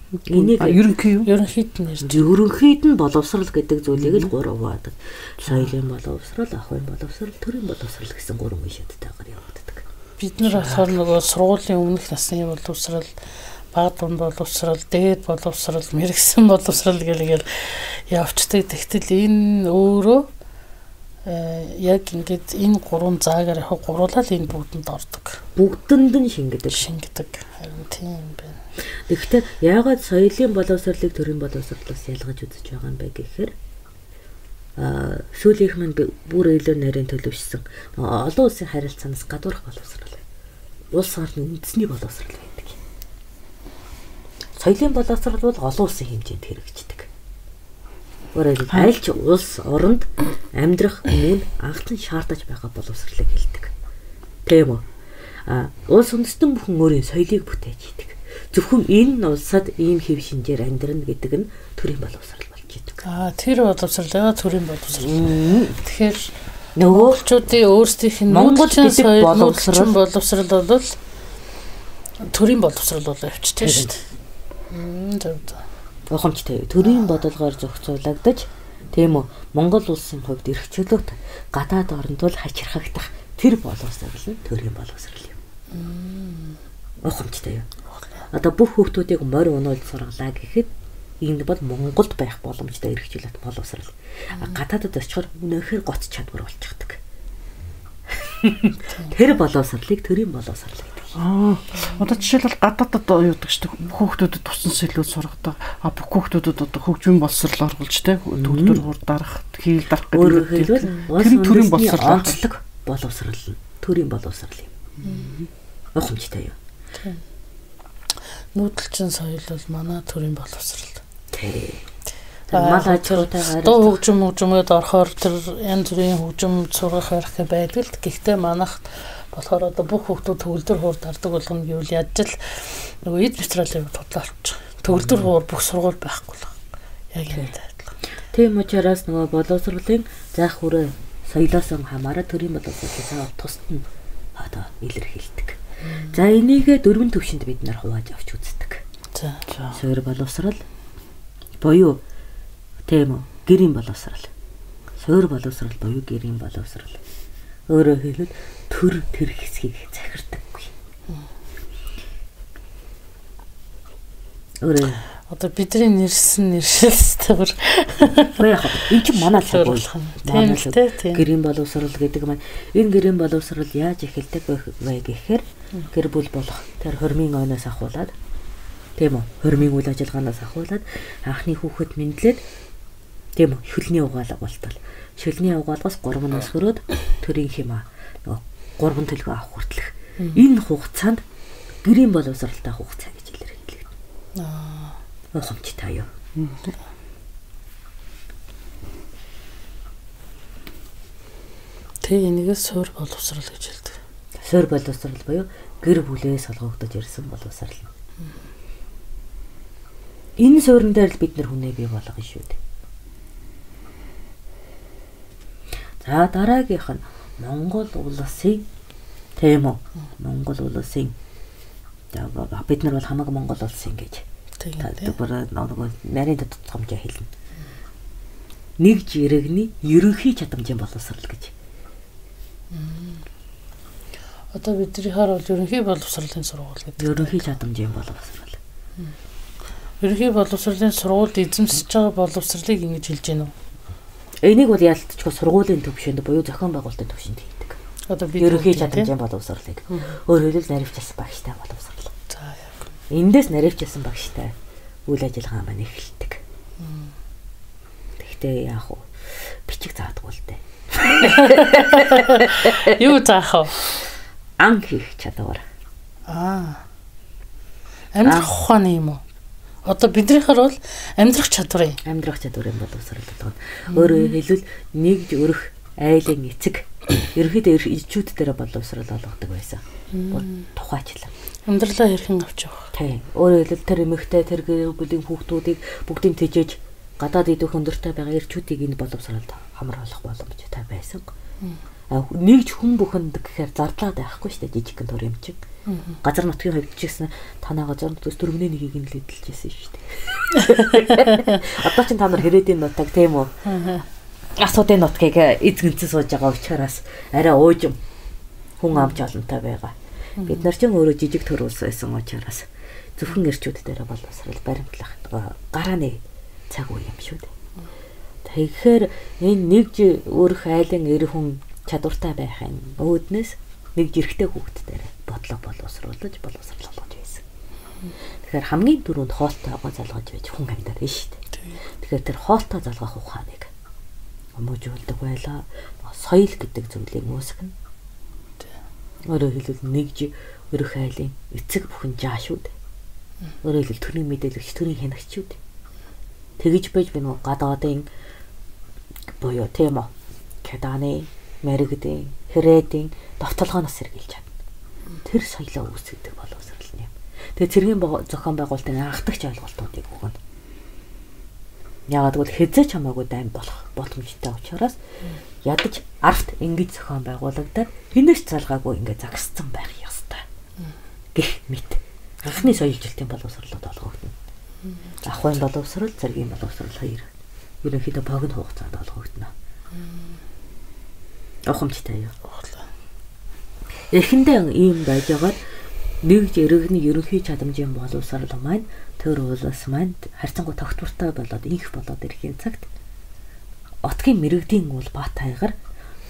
[SPEAKER 2] Энийг
[SPEAKER 3] ерөнхий юу?
[SPEAKER 1] Ерөнхийд нь ярьж.
[SPEAKER 2] Ерөнхийд нь боловсрал гэдэг зүйлийг л 3 хуваадаг. Соёлын боловсрал, ахуйн боловсрал, төрийн боловсрал гэсэн 3 шаттайгаар явагддаг.
[SPEAKER 1] Бид нар болохоор нөгөө сургуулийн өмнөх насны боловсрал баг дунд боловсрал, дээд боловсрал, мэрэгсэн боловсрал гэлгээл явцдаг. Тэгтэл энэ өөрөө яг ингээд энэ гурван заагаар яг гуруулаад энэ бүгдэнд ордог.
[SPEAKER 2] Бүгдэнд нь шингэдэг.
[SPEAKER 1] Шингэдэг. Харин тийм байна.
[SPEAKER 2] Тэгэхдээ яагаад соёлын боловсролыг төрийн боловсролоос ялгаж үзэж байгаа юм бэ гэхээр а сүүлийнх нь бүр илүү нарийн төлөвшсөн олон улсын харилцаанаас гадуурх боловсрал. Улс орны үндэсний боловсрал байдаг. Соёлын боловсрал бол олон улсын хэмжээнд хэрэгждэг. Өөрөөр хэлбэл аль ч улс оронд амьдрах өмнө анхлан шаардаж байгаа боловсролыг хэлдэг. Тийм үү? А улс үндэстэн бүхэн өөрийн соёлыг бүтээж идэг. Зөвхөн энэ улсад ийм хэв шинжээр амьдрна гэдэг нь төрийн боловсрал болж идэг.
[SPEAKER 1] Аа тэр боловсрал төрийн боловсрал. Тэгэхээр
[SPEAKER 2] нөгөөлчүүдийн
[SPEAKER 1] өөрсдийнх нь
[SPEAKER 2] Монгол гэдэг
[SPEAKER 1] боловсрал боловсрал бол төрийн боловсрал болоо явчихсан шүү дээ. Зөв зөв.
[SPEAKER 2] Ухамжтай төрийн бодлогоор зохицуулагдаж тийм үү Монгол улсын хувьд эрх чөлөөт гадаад оронд бол хачирхагдах тэр боловсрал нь төрийн боловсрал юм. Ухамжтай юу? Одоо бүх хүүхдүүдийг морь унуулж сургалаа гэхэд энд бол Монголд байх боломжтой эрхчлэлт боловсрал. Гадаадд очихоор үнэхээр гоц чадвар болчихдаг. Тэр боловсралыг төрийн боловсрал гэдэг.
[SPEAKER 3] Аа. Одоо жишээлбэл гадаадд юу гэдэг чинь хүүхдүүдэд тусан сэлүүд сургадаг. А бүх хүүхдүүдэд одоо хөгжмийн боловсрал оргуулж те төгөлдөр хурд дарах, хийл дарах гэдэг.
[SPEAKER 2] Өөрөөр хэлбэл төрийн боловсрал онцлог боловсрал нь төрийн боловсрал юм. Ухамжтай юу?
[SPEAKER 1] Нүүдэлчин соёл бол манай төрийн боловсрал.
[SPEAKER 2] Тий. Мал ажуудаагаар
[SPEAKER 1] дуу хөгжим хөгжмөд орохоор тэр янз бүрийн хөгжим сургах гэх байдаг л гэхдээ манайх болохоор одоо бүх хүүхдүүд төгөлдөр хуур дардаг болгоно гэвэл яаж л нөгөө эд материалыг тодлоолч. Төгөлдөр хуур бүх сургууль байхгүй л. Яг юм дайдлаа.
[SPEAKER 2] Тийм учраас нөгөө боловсролын заах хүрээ соёлоос хамаараа төрийн боловсролыг тусад нь одоо илэрхийлдэг. За энийгээ дөрвөн төвшөнд бид нар хувааж авч үздэг.
[SPEAKER 1] За.
[SPEAKER 2] Суур боловсрал буюу тийм үү гэрийн боловсрал. Суур боловсрал буюу гэрийн боловсрал. Өөрөөр хэлбэл төр тэр хэсгийг захирдаггүй. Өөрөө
[SPEAKER 1] Одоо бидний нэрсэн нэршилстэйгэр
[SPEAKER 2] Гэхдээ яг энэ чинь манай л байхгүй.
[SPEAKER 1] нь. Тийм л тийм.
[SPEAKER 2] Гэрийн боловсрал гэдэг маань энэ гэрийн боловсрал яаж эхэлдэг вэ гэхээр гэр бүл болох тэр хормын ойноос ахуулаад тийм үү хормын үйл ажиллагаанаас ахуулаад анхны хүүхэд мэдлээд тийм үү хөлний угаалга болтол шөлний угаалгаас 3 нас хөрөөд төрийн хэмаа нөгөө 3 төлгөө авах хүртэлх энэ хугацаанд гэрийн боловсралтай хугацаа гэж илэрхийлэгдэнэ.
[SPEAKER 1] Аа.
[SPEAKER 2] Ухамжтай юу?
[SPEAKER 1] Тэг энийгээ суур боловсрал гэж хэлдэг.
[SPEAKER 2] Суур боловсрал буюу гэр бүлээс солгогдож ирсэн боловсрал. Энэ суурин дээр л бид нар хүнээ бий болгоно шүү дээ. За дараагийнх нь Монгол улсын тийм үү? Монгол улсын за бид нар бол хамаг Монгол улсын гэж
[SPEAKER 1] Тийм
[SPEAKER 2] та
[SPEAKER 1] тийм.
[SPEAKER 2] бүр нөгөө нарийн тодтогчмжаа хэлнэ. Нэг жирэгний ерөнхий чадамжийн боловсрал гэж.
[SPEAKER 1] Одоо бидний хаар бол ерөнхий боловсролын сургууль гэдэг.
[SPEAKER 2] Ерөнхий чадамжийн боловсрал.
[SPEAKER 1] Ерөнхий боловсролын сургуульд эзэмсэж байгаа боловсролыг ингэж хэлж гэнэ үү?
[SPEAKER 2] Энийг бол ялтчгүй сургуулийн төвшөнд буюу зохион байгуулалтын төвшөнд хийдэг.
[SPEAKER 1] Одоо бид
[SPEAKER 2] Ерөнхий чадамжийн боловсралыг. Өөрөөр хэлбэл наривчлсан багштай боловсрал.
[SPEAKER 1] За яг.
[SPEAKER 2] Эндээс наривчлсан багштай үйл ажиллагаа маань эхэлдэг. Тэгтээ яах вэ? Бичиг заадаггүй л дээ.
[SPEAKER 1] Юу заах вэ?
[SPEAKER 2] Ан хийх чадвар.
[SPEAKER 1] Аа. Амьдрах ухааны юм уу? Одоо биднийхэр бол амьдрах чадвар юм.
[SPEAKER 2] Амьдрах чадварын боловсрал нь. Өөрөөр хэлбэл нэгж өрөх айлын эцэг ерөөхдөө ичүүд дээр боловсрал олгодог байсан. Тухайчлан.
[SPEAKER 1] Амьдралаа хэрхэн авч явах?
[SPEAKER 2] Тийм. Өөрөөр хэлбэл тэр эмэгтэй тэр гэр бүлийн хүүхдүүдийг бүгдийг тэжээж гадаад идэх өндөртэй байгаа ирчүүдийг энэ боловсралд хамруулах боломжтой байсан. А нэгж хүн бүхэнд гэхээр зардлаад байхгүй шүү дээ жижигхэн төр юм чинь. Газар нутгийн хувьд ч гэсэн танаа газар нутгаас дөрөвний нэгийг нь л эдэлжсэн шүү дээ. Одоо ч та нар хэрэдийн нутаг тийм үү? Асуудын нутгийг эзэгэнцэн сууж байгаа учраас арай уужим хүн амж олонтой байгаа. Бид нар ч өөрөө жижиг төр ус байсан учраас зөвхөн эрчүүд дээр боловсрал баримтлах гарааны цаг үе юм шүү дээ. Тэгэхээр энэ нэг жи өөрөх айлын эр хүн чадвартай байхын өөднөөс нэг жирэгтэй хүүхэд дээр бодлого боловсруулж боловсрал болгож байсан. Тэгэхээр хамгийн дөрөнд хоолтой байгаа залгаж байж хүн амьдаар нь шүү дээ. Тэгэхээр тэр хоолтой залгах ухааныг өмөжүүлдэг байлаа. Соёл гэдэг зүйлийг үүсгэн. Өөрөөр хэлбэл нэгж өрөх айлын эцэг бүхэн жаа шүү дээ. Өөрөөр хэлбэл төрийн мэдээлэгч төрийн хянагч шүү дээ. Тэгэж байж би нөгөө гадаадын буюу тийм үү. Кеданы, мэрэгдийн, хэрээдийн довтолгооноос сэргийлж чадна. Тэр соёлоо үүсгэдэг боловсрал юм. Тэгээ цэргийн зохион байгуулалтын анхдагч ойлголтуудыг өгнө. Яагаад гэвэл хязгаарч хамаагүй дайм болох боломжтой учраас ядаж арт ингэж зохион байгуулагдаад хинээс залгаагүй ингэ загсцсан байх ёстой. Гэх мэт. Анхны соёлжилтын боловсролууд олгогдно. Ахын боловсрол, цэргийн боловсрол хоёр. Ерөнхийдөө богино хугацаанд олгогдно. Ухамжтай юу?
[SPEAKER 1] Ухлаа.
[SPEAKER 2] Эхэндээ ийм байж байгаад нэгж эргэн ерөнхий чадамжийн боловсрал маань төр уулас маань харьцангуй тогтвортой болоод инх болоод ирэхин цагт отгийн мэрэгдийн уул бат тайгаар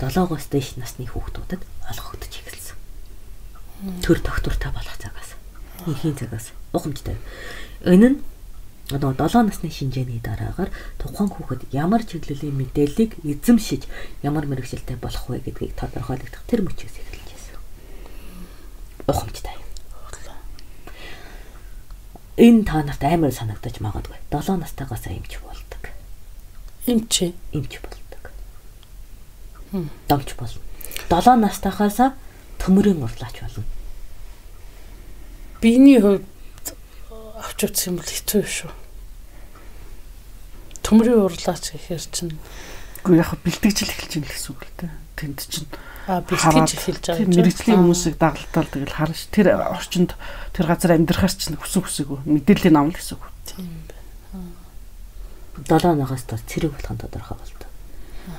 [SPEAKER 2] 7-оос дээш насны хүүхдүүдэд олгогдож эхэлсэн. Төр тогтвортой болох цагаас инхийн цагаас ухамжтай. Энэ нь одоо 7 насны шинжээний дараагаар тухайн хүүхэд ямар чиглэлийн мэдээллийг эзэмшиж ямар мэрэгчлэлтэй болох вэ гэдгийг тодорхойлогдох тэр мөчөөс эхэлж байсан. Ухамжтай. Энэ та нарт амар санагдаж магадгүй. 7 настайгаас эмч болдог.
[SPEAKER 1] Эмч.
[SPEAKER 2] Эмч болдог. Домч болно. 7 настайхаас төмөрийн урлаач болно.
[SPEAKER 1] Биений хувьд авч үзэх юм бол хэцүү шүү. Төмрийн урлаач гэхээр чинь
[SPEAKER 3] Гэхдээ яг бэлтгэжил эхэлж байна гэсэн үг л дээ. Тэнд чинь
[SPEAKER 1] а бэлтгэж эхэлж байгаа
[SPEAKER 3] тийм мэрэгжлийн хүмүүсийг дагалдаад тэгэл харна ш. Тэр орчинд тэр газар амьдрахаар ч хүсэн хүсээгүй мэдээллийн авна л гэсэн үг.
[SPEAKER 1] тийм байна.
[SPEAKER 2] 7 нагаас тал цэрэг болох нь тодорхой болдог.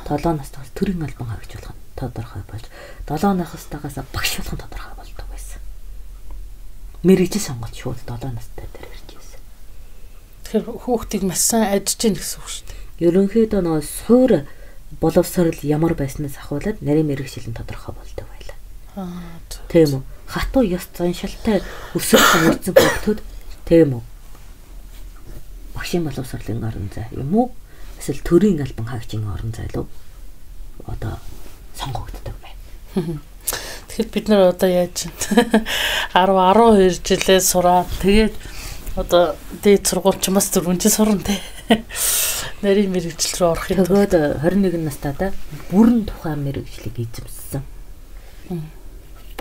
[SPEAKER 2] 7 настайгаас төрийн албан хаагч болох нь тодорхой болж 7 нагастайгаас багш болох нь тодорхой. Мэргэжил сонголт шууд 7 настай дээр ирж байсан.
[SPEAKER 1] Тэгэхээр хүүхдийг маш сайн адж гин гэсэн үг шүү дээ.
[SPEAKER 2] Ерөнхийдөө нөгөө суур боловсрал ямар байснаас ахуулаад нарийн мэрэгжил нь тодорхой болдог байлаа.
[SPEAKER 1] Аа
[SPEAKER 2] Тийм үү? Хатуу ёс заншилтай өсөх хүмүүрсэн хүүхдүүд тийм үү? Багшийн боловсролын орон зай юм уу? Эсвэл төрийн албан хаагчийн орон зай лөө одоо сонгогддог байна.
[SPEAKER 1] Тэгэхээр бид нар одоо яаж вэ? 10 12 жилээ сураад тэгээд одоо дээд сургуульчмаас 4 жил сурна те. Нарийн мэрэгжил рүү орох юм.
[SPEAKER 2] Төгөөд 21 настайдаа бүрэн тухайн мэрэгжлийг эзэмссэн.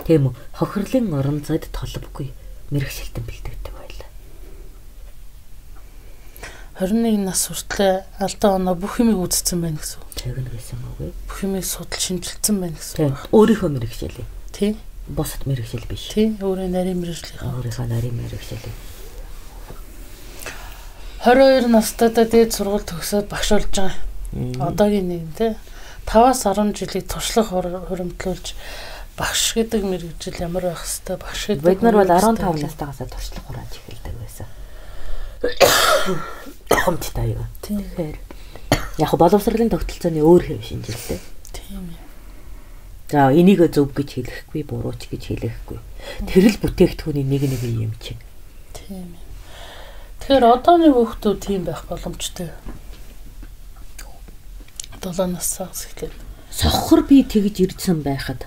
[SPEAKER 2] Тийм үү? Хохирлын орон зайд толбгүй мэрэгчлэлтэн бэлтгэдэг байлаа.
[SPEAKER 1] 21 нас хүртлээр алдаа оноо бүх юмыг үзсэн байна гэсэн.
[SPEAKER 2] нь гэсэн үг.
[SPEAKER 1] Бүх юмыг судал шинжилсэн байна гэсэн.
[SPEAKER 2] Өөрийнхөө мэрэгчлээ.
[SPEAKER 1] Тий.
[SPEAKER 2] Бусад мэрэгжил биш.
[SPEAKER 1] Тий. Өөрөө нарийн мэрэгжлийнхаа.
[SPEAKER 2] Өөрийнхөө нарийн мэрэгчлээ.
[SPEAKER 1] 22 настайдаа дээд сургууль төгсөөд багш болж байгаа. Одоогийн нэг те 5-аас 10 жилийг туршлах хур- хуримтлуулж багш гэдэг мэрэгжил ямар байх хэвээр багш гэдэг
[SPEAKER 2] Бид нар бол
[SPEAKER 1] мэрэгжил
[SPEAKER 2] 15 настайгаас туршлага хурааж эхэлдэг байсан. Хомчтай юу.
[SPEAKER 1] Тийм.
[SPEAKER 2] Тэгэхээр яг боловсролын тогтолцооны өөр хэв шинжилтэй.
[SPEAKER 1] Юм.
[SPEAKER 2] За энийг зөв гэж хэлэхгүй, буруу ч гэж хэлэхгүй. Тэрэл бүтээгдэхүүний нэг нэг юм чинь.
[SPEAKER 1] Тийм юм. Тэгэхээр одооны хүүхдүүд тийм байх боломжтой. 7 наснаас эхлээд
[SPEAKER 2] Сохор би тэгж ирдсэн байхад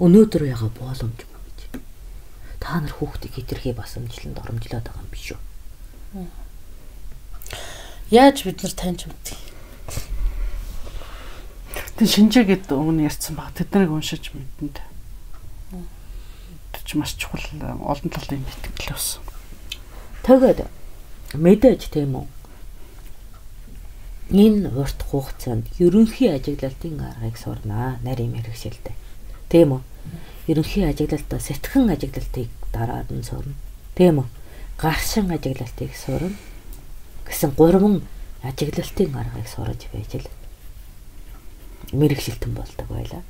[SPEAKER 2] өнөөдөр яга боломж гэж. Та нар хүүхдийг хэтэрхий басамжланд оромжлоод байгаа юм биш үү?
[SPEAKER 1] яаж бид нар таньж мэдээ.
[SPEAKER 3] Тэг шинжээгээд өмнө ярьсан баг тэднийг уншиж мэдэнтэй. Тэр ч маш чухал олон талын мэтгэл бас.
[SPEAKER 2] Тэгэд мэдээж тийм үү? Энэ урт хугацаанд ерөнхий ажиглалтын аргыг сурнаа нарийн мэрэгшилтэй. Тийм үү? Ерөнхий ажиглалтаа сэтгэн ажиглалтыг дараад нь сурна. Тийм үү? Гаршин ажиглалтыг сурна гэсэн гурван ажиглалтын аргыг сураж байж л мэрэгшилтэн болдог байлаа.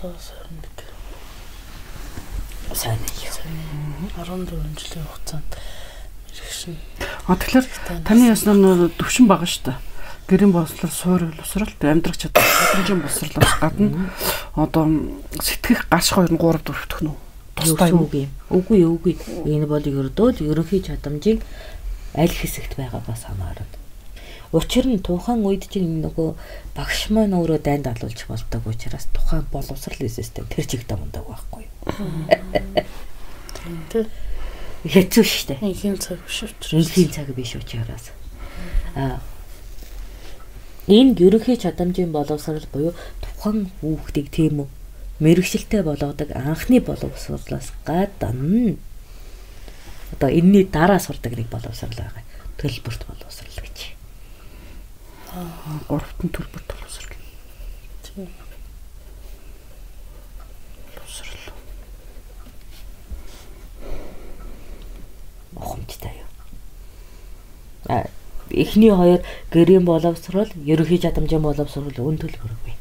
[SPEAKER 1] Толгоос харна гэдэг.
[SPEAKER 2] Сайн юм.
[SPEAKER 1] 14 жилийн хугацаанд мэрэгшин
[SPEAKER 3] А тэгэхээр таны яснаар нөр төвшин байгаа шүү дээ. Гэрийн бослол суур боловсрал амьдрах чадвар чадамжийн боловсралаас гадна одоо сэтгэх гаш 2 3 дөрөвдөх нь тустай юм.
[SPEAKER 2] юм. Үгүй үгүй. Энэ бол ердөө л ерөнхий чадамжийн аль хэсэгт байгаагаас хамаарна. Учир нь тухайн үед чинь нөгөө багш маань өөрөө дайнд алуулж болдог учраас тухайн боловсролын систем тэр чигтээ мундаг байхгүй
[SPEAKER 1] тий.
[SPEAKER 2] Хэцүү дээ.
[SPEAKER 1] Инхийн цаг биш учраас.
[SPEAKER 2] Инхийн цаг биш учраас. Аа энэ ерөнхий чадамжийн боловсрал буюу тухайн хүүхдийг тийм үү мэрэгшилтэй болгодог анхны боловсруулаас гадна одоо энэний дараа сурдаг нэг боловсрал байгаа. Төлбөрт боловсрал гэж.
[SPEAKER 3] Аа, гуравт нь төлбөрт боловсрал.
[SPEAKER 1] Тийм.
[SPEAKER 3] Боловсрал.
[SPEAKER 2] Ухамжтай юу? Аа, эхний хоёр гэрийн боловсрал, ерөөхий чадамжийн боловсрал үн төлбөр үгүй.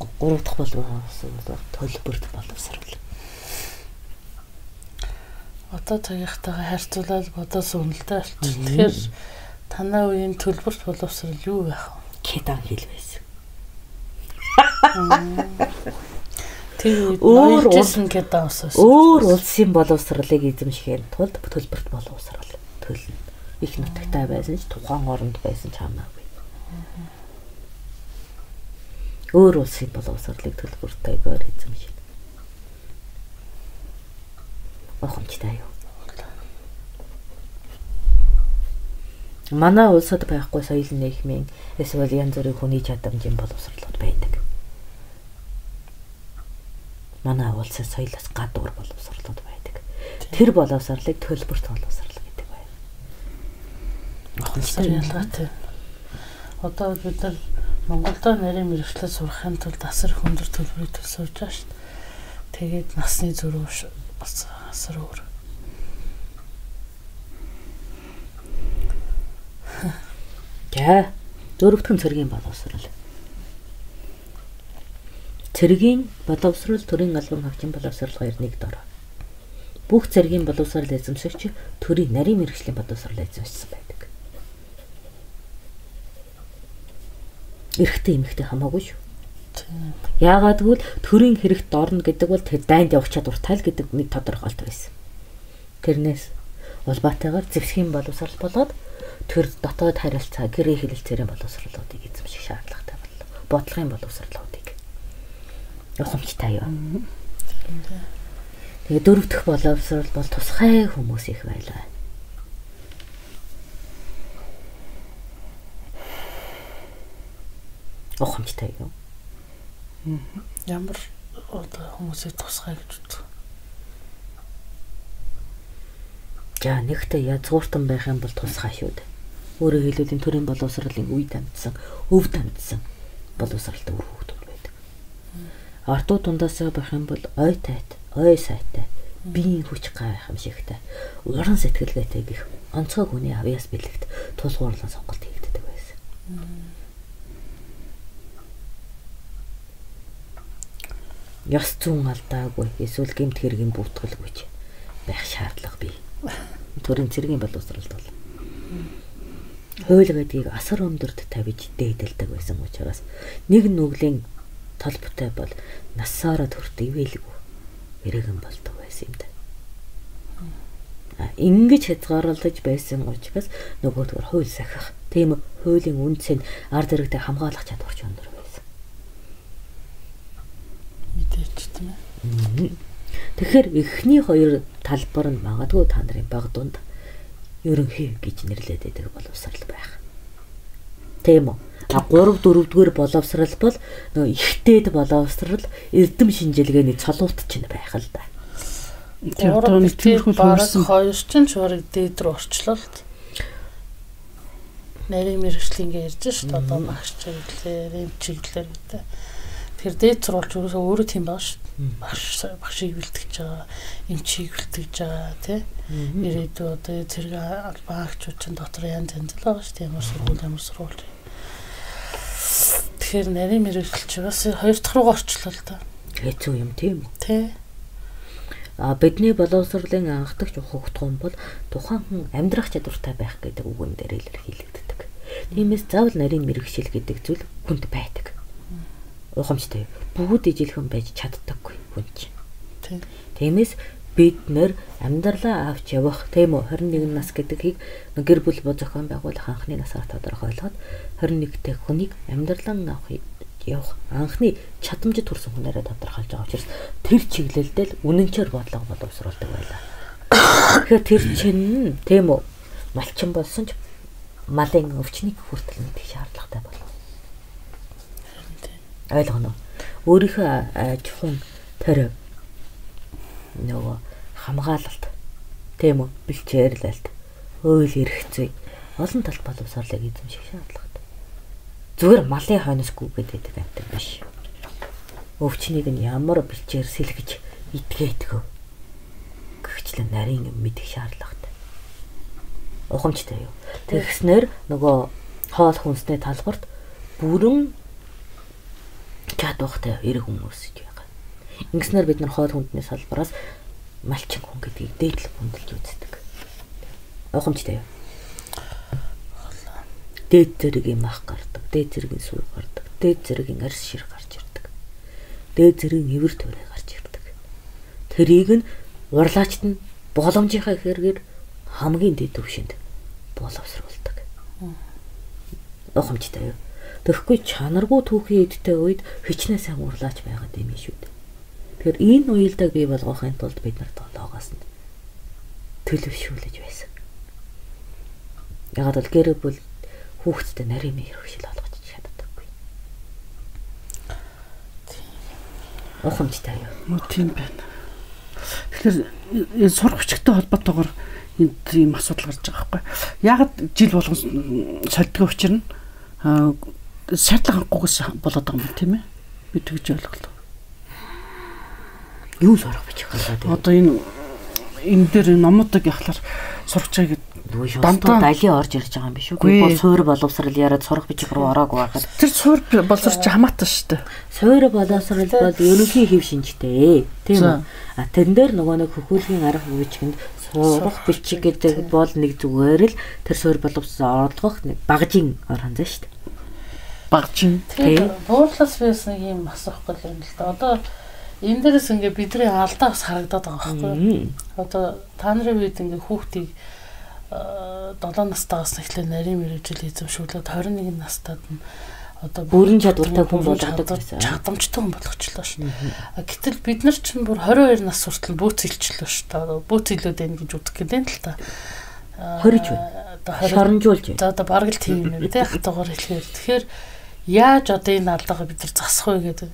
[SPEAKER 2] 3 дахь болон хагасан бол төлбөрт боловсрал.
[SPEAKER 1] Одоо цагийнхтайгаа харьцуулаад бодож үнэлтэй болчих. Тэгэхээр танаа үеийн төлбөрт боловсрал юу байх вэ?
[SPEAKER 2] Кедан хэл байсан.
[SPEAKER 1] Тэр
[SPEAKER 2] өөр
[SPEAKER 1] улсын кедан усаас.
[SPEAKER 2] Өөр улсын боловсралыг эзэмшихэд тулд төлбөрт боловсрал төлнө. Их нутагтай байсан ч тухайн оронд байсан ч хамаагүй Өөр улсын боловсролыг төлбөртэйгээр эзэмшнэ. Охомчтой юу? Манай улсад байхгүй соёл нийгмийн эсвэл янз бүрийн хүний чадамжийн боловсролууд байдаг. Манай улсад соёлоос гадуур боловсролууд байдаг. Тэр боловсролыг төлбөрт боловсрол гэдэг байна.
[SPEAKER 1] Ахсар ялгаатай. Одоо бид нар Монголдо нарийн мэрэгчлээ сурахын тулд асар хөндөр төлбөрийг төлсөж байгаа шүү дээ. Тэгээд насны зөрүү бас асар өөр.
[SPEAKER 2] За дөрөвдүгээр цэргийн боловсрол. Цэргийн боловсрол төрийн албан хаагчийн боловсрол хоёр нэгд ороо. Бүх цэргийн боловсрол эзэмшигч төрийн нарийн мэрэгжлийн боловсрол эзэмшсэн байдаг. Эрэгтэй эмэгтэй хамаагүй шүү. Яагаад гэвэл төрийн хэрэгт орно гэдэг бол тэр дайнд явах чадвартай л гэдэг нэг тодорхойлт байсан. Тэрнээс улбаатайгаар зэвсгийн боловсрал болоод тэр дотоод харилцаа гэрээ хэлэлцээрийн боловсролуудыг эзэмших шаардлагатай боллоо. Бодлогын боловсролуудыг. Ухамжтай юу? Тэгээ дөрөв дэх боловсрол бол тусгай хүмүүс их байлаа. Ухамжтай юу?
[SPEAKER 1] Ямар одоо хүмүүсийг тусгай гэж үздэг.
[SPEAKER 2] За нэгтээ язгууртан байх юм бол тусгай шүү дээ. Өөрөөр хэлбэл энэ төрлийн боловсролын үе дамжсан, өв дамжсан боловсралтай үр хөвгүүд байдаг. Артуу дундаасаа байх юм бол ой тайт, ой сайтай, биеийн хүч гайхамшигтай, уран сэтгэлгээтэй гих онцгой хүний авьяас бэлэгт тулгуурлан сонголт хийгддэг байсан. Ёс зүйн алдаагүй. Эсвэл гэмт хэргийн бүтгэлгүйч байх шаардлага бий. Төрийн цэргийн боловсролд бол. Хууль гэдгийг асар өмдөрт тавьж дээдэлдэг байсан учраас нэг нүглийн толботой бол насаараа төрт ивэлгүй эргэн болдог байсан юм да. А ингэж хязгаарлаж байсан учраас нөгөөдгөр хууль сахих. Тийм хуулийн үндсийг ард иргэдэд хамгаалах чадвар ч өндөр
[SPEAKER 1] Мэдээч тийм ээ.
[SPEAKER 2] Тэгэхээр эхний хоёр талбар нь магадгүй та нарын баг дунд ерөнхий гэж нэрлэдэг байдаг боловсрал байх. Тийм үү? А 3 4-р боловсрал бол нөгөө ихтэйд боловсрал эрдэм шинжилгээний цолуут ч байх л да.
[SPEAKER 3] Тийм одоо нэг тиймэрхүү хөрсөн.
[SPEAKER 1] хоёр чин чураг дээд рүү орчлолт. Нарийн мэрэгжлийн гэж ярьж шүү дээ. Одоо багш чиглэлээр, эм чиглэлээр гэдэг. Тэр дээд сурвалж өөрөөсөө өөрөө тийм байгаа шүү дээ. Багш багшийг бэлтгэж байгаа, эмчийг бэлтгэж байгаа тий. Ирээдүйд одоо зэрэг албан хаагчууд ч дотор янз янз л байгаа шүү дээ. Ямар сургууль, ямар сургууль. Тэгэхээр нарийн мэрэгчлч бас хоёр дахь руу орчлоо л да.
[SPEAKER 2] Хэцүү юм тийм үү?
[SPEAKER 1] Тий.
[SPEAKER 2] А бидний боловсролын анхдагч ухагтгуун бол тухайн хүн амьдрах чадвартай байх гэдэг үгэн дээр илэрхийлэгддэг. Тиймээс заавал нарийн мэрэгшил гэдэг зүйл хүнд байдаг. Ухамжтай. Бүгд ижилхэн байж чаддаггүй хүн чинь.
[SPEAKER 1] Тий.
[SPEAKER 2] Тиймээс бид нэр амьдралаа авч явах тийм үү 21 нас гэдгийг гэр бүл бо зохион байгуулах анхны насаар тодорхойлоод 21-тэй хүнийг амьдралан авах явах анхны чадамжид хүрсэн хүнээрээ тодорхойлж байгаа учраас тэр чиглэлдээ л үнэнчээр бодлого боловсруулдаг байлаа. Тэгэхээр тэр чинь тийм үү малчин болсон ч малын өвчнийг хүртэл мэдэх шаардлагатай болов. Ойлгоно. Өөрийнхөө аж ахуйн төрөв нөгөө хамгаалалт тийм үү бэлчээрлэлт хууль эрх зүй олон талт боловсролыг эзэмших шаардлагатай. Зүгээр малын хойноосгүй гэдэг амтан биш. Өвчнийг нь ямар бэлчээр сэлгэж идгээдгөө. Гэгчлэн нарийн юм мэдэх шаардлагатай. Ухамжтай юу. Тэгснээр нөгөө хоол хүнсний талбарт бүрэн чадвахтай эрэг хүмүүс гэж байгаа. Ингэснээр бид нар хоол хүндний салбараас малчин хүн гэдгийг дээдлэг хүндэлж үздэг. Ухамжтай юу. Дээд зэргийн мах гардаг, дээд зэргийн сүү гардаг, дээд зэргийн арьс шир гарч ирдэг. Дээд зэргийн эвэр төрөө гарч ирдэг. Тэрийг нь урлаачт нь боломжийнхаа хэрэгээр хамгийн дэд төвшөнд боловсруулдаг. Ухамжтай юу. Тэгэхгүй чанаргүй түүхийн эдтэй үед хичнээн сайн урлаач байгаад юм шүү дээ. Тэгэхээр энэ уялдааг бий болгохын тулд бид нар толоогоос нь төлөвшүүлж байсан. Ягаад бол гэр бүл хүүхэдтэй нарийн мэрэгшил олгож чаддаггүй. Ухамжтай юу?
[SPEAKER 3] Тийм байна. Тэгэхээр энэ сурах хүчтэй холбоотойгоор энэ ийм асуудал гарч байгаа байхгүй. Ягаад жил болгон сольдгоо учрна шаардлагагүйгээс болоод байгаа юм тийм ээ. Би тэгж ойлголоо.
[SPEAKER 2] Юу сурах бичих болоод.
[SPEAKER 3] Одоо энэ энэ дээр номуудыг яхахаар сурч байгаа гэдэг
[SPEAKER 2] Дандаа далийн орж ирж байгаа юм биш үү? Бол суур боловсрал яриад сурах бичих рүү ороогүй байхад.
[SPEAKER 3] Тэр суур боловсрч хамаатай шүү дээ.
[SPEAKER 2] Суур боловсрал бол ерөнхий хэв шинжтэй. Тийм үү? А тэрэн дээр нөгөө нэг хөхүүлгийн арга хөвчгөнд сурах бичих гэдэг бол нэг зүгээр л тэр суур боловсрал орлох нэг багжийн орхон заа шүү дээ
[SPEAKER 3] багжин.
[SPEAKER 1] Тэгээд буурлаас байсан юм асуухгүй юм л да. Одоо энэ дээрээс ингээ бидний алдаа бас харагдаад байгаа байхгүй юу? Одоо та нарын үед ингээ хүүхдийг 7 настайгаас эхлээ нарийн мэрэгжил эзэмшүүлээд 21 настайд нь одоо
[SPEAKER 2] бүрэн чадвартай хүн болгодог гэсэн.
[SPEAKER 1] Чадамжтай хүн болгочлоо шүү. Гэтэл бид нар чинь бүр 22 нас хүртэл бөөц илчлээ шүү. Бөөц илүүд байна гэж үздэг гэдэг л та.
[SPEAKER 2] Хориж байна. Одоо шоронжуулж байна.
[SPEAKER 1] За одоо бараг л тийм юм тий хатгаар хэлэхээр. Тэгэхээр яаж одоо энэ алдаага бид нар засах вэ гэдэг.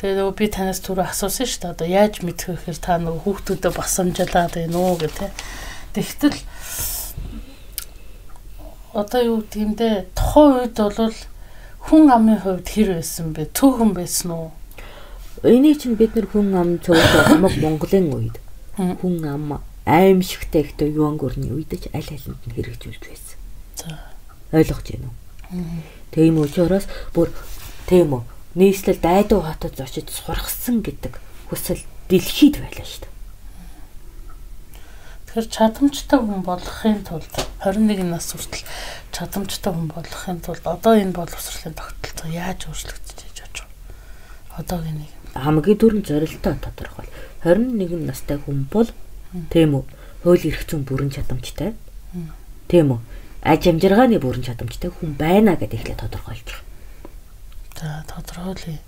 [SPEAKER 1] Тэгээ нөгөө би танаас түрүү асуусан шүү дээ. Одоо яаж мэдэх вэ гэхээр та нөгөө хүүхдүүдэд басамжлаад байна уу гэх тээ. Тэгтэл одоо юу гэмдэ тухайн үед бол хүн амын хувьд хэр байсан бэ? Цөөхөн байсан уу?
[SPEAKER 2] Энийг чинь бид нар хүн ам цөөхөн хамаг Монголын үед хүн ам аимшигтай ихтэй юан гөрний үед ч аль алинд нь хэрэгжүүлж байсан. За. Ойлгож байна уу? Тийм учраас бүр тийм үү нийслэл дайдуу хотод зочид сургасан гэдэг хүсэл дэлхийд байлаа шүү дээ.
[SPEAKER 1] Тэгэхээр чадамжтай хүн болохын тулд 21 нас хүртэл чадамжтай хүн болохын тулд одоо энэ боловсролын тогтолцоо яаж өөрчлөгдөж иж болж байгаа. Одоогийн нэг
[SPEAKER 2] хамгийн дөрөв зорилтоо тодорхой. 21 настай хүн бол тийм үү хууль эрх зүйн бүрэн чадамжтай. Тийм үү аж амжиргааны бүрэн чадамжтай хүн байна гэдээ эхлээд тодорхойлж байгаа.
[SPEAKER 1] За тодорхойлъё.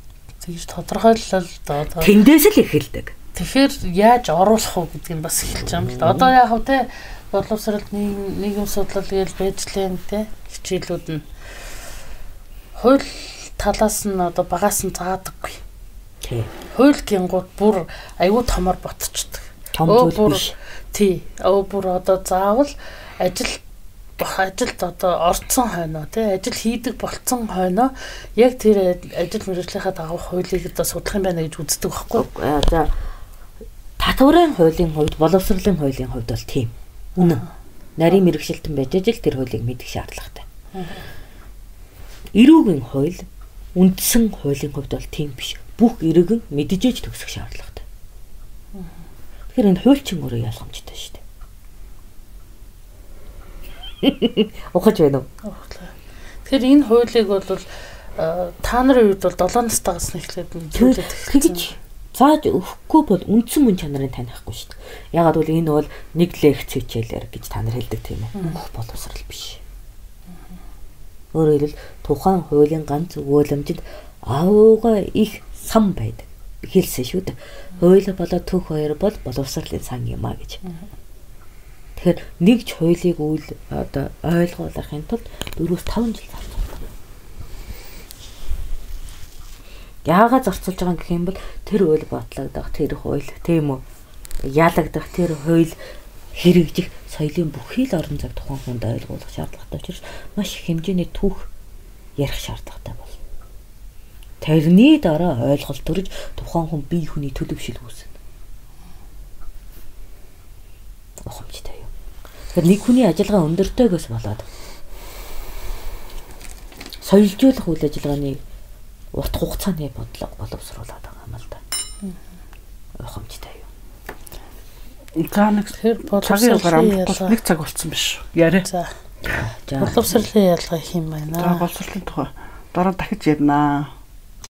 [SPEAKER 1] Тэгж тодорхойлол одоо
[SPEAKER 2] тэндээс л эхэлдэг.
[SPEAKER 1] Тэгэхээр яаж оруулах уу гэдгийг бас эхэлж байгаа юм л да. Одоо яг хав те боловсролд нийгэм судлал гээл байжлын те хичээлүүд нь хууль талаас нь одоо багаас нь заадаггүй.
[SPEAKER 2] Тий.
[SPEAKER 1] Хууль гингууд бүр аюу томор ботчдөг.
[SPEAKER 2] Том зүйл биш.
[SPEAKER 1] Тий. Өө бүр одоо заавал ажил ажилд одоо орцсон хойноо тий ажил хийдэг болцсон хойноо яг тэр ажил мэргэжлийнхаа дагав хуулийг одоо судлах юм байна гэж үздэг байхгүй.
[SPEAKER 2] За татварын хуулийн хувьд боловсролын хуулийн хувьд бол тийм. Үнэн. Нарийн мэрэгшилтэн байж ажил тэр хуулийг мэдэх шаардлагатай. Эрүүгийн хууль үндсэн хуулийн хувьд бол тийм биш. Бүх эргэн мэджээж төгсөх шаардлагатай. Тэгэхээр энэ хуульчин өөрөө ялгамжтай шүү дээ. Ухаж байна уу?
[SPEAKER 1] Тэгэхээр энэ хуулийг бол та нарын үед бол 7 настайгаас эхлээд
[SPEAKER 2] зүйлээд тэгж зааж өгөхгүй бол үндсэн мөн чанарыг танихгүй шүү дээ. Ягаад гэвэл энэ бол нэг лекц хичээлэр гэж та нар хэлдэг тийм үү? Бүх боловсрал биш. Өөрөөр хэлбэл тухайн хуулийн ганц өгүүлэмжид аавууга их сан байдаг. Хэлсэн шүү дээ. Хууль болоод төх хоёр бол боловсролын сан юм а гэж. Тэгэхээр нэг ч хуулийг үйл одоо ойлгуулахын тулд 4-5 жил зарцуулдаг. Яагаад зарцуулж байгаа гэх юм бол тэр үйл батлагдах тэр хууль тийм үү? Ялагдах тэр хууль хэрэгжих соёлын бүхий л орон зай тухайн хүнд ойлгуулах шаардлагатай учраас маш их хэмжээний түүх ярих шаардлагатай бол. Тэрний дараа ойлголт төрж тухайн хүн бие хүний төлөвшил үүснэ. Ухамжтай Тэгэхээр нэг хүний ажиллагаа өндөртэйгөөс болоод соёлжуулах үйл ажиллагааны урт хугацааны бодлого боловсруулад байгаа юм л да. Ухамжтай юу.
[SPEAKER 3] За нэг
[SPEAKER 1] Тэгэхээр
[SPEAKER 3] гараа
[SPEAKER 1] ялгаа.
[SPEAKER 3] нэг цаг болцсон биш үү? Яриа.
[SPEAKER 1] За
[SPEAKER 2] За
[SPEAKER 1] боловсролын ялгаа хэм
[SPEAKER 3] За
[SPEAKER 1] байна.
[SPEAKER 3] боловсролын тухай дараа дахиж ярина.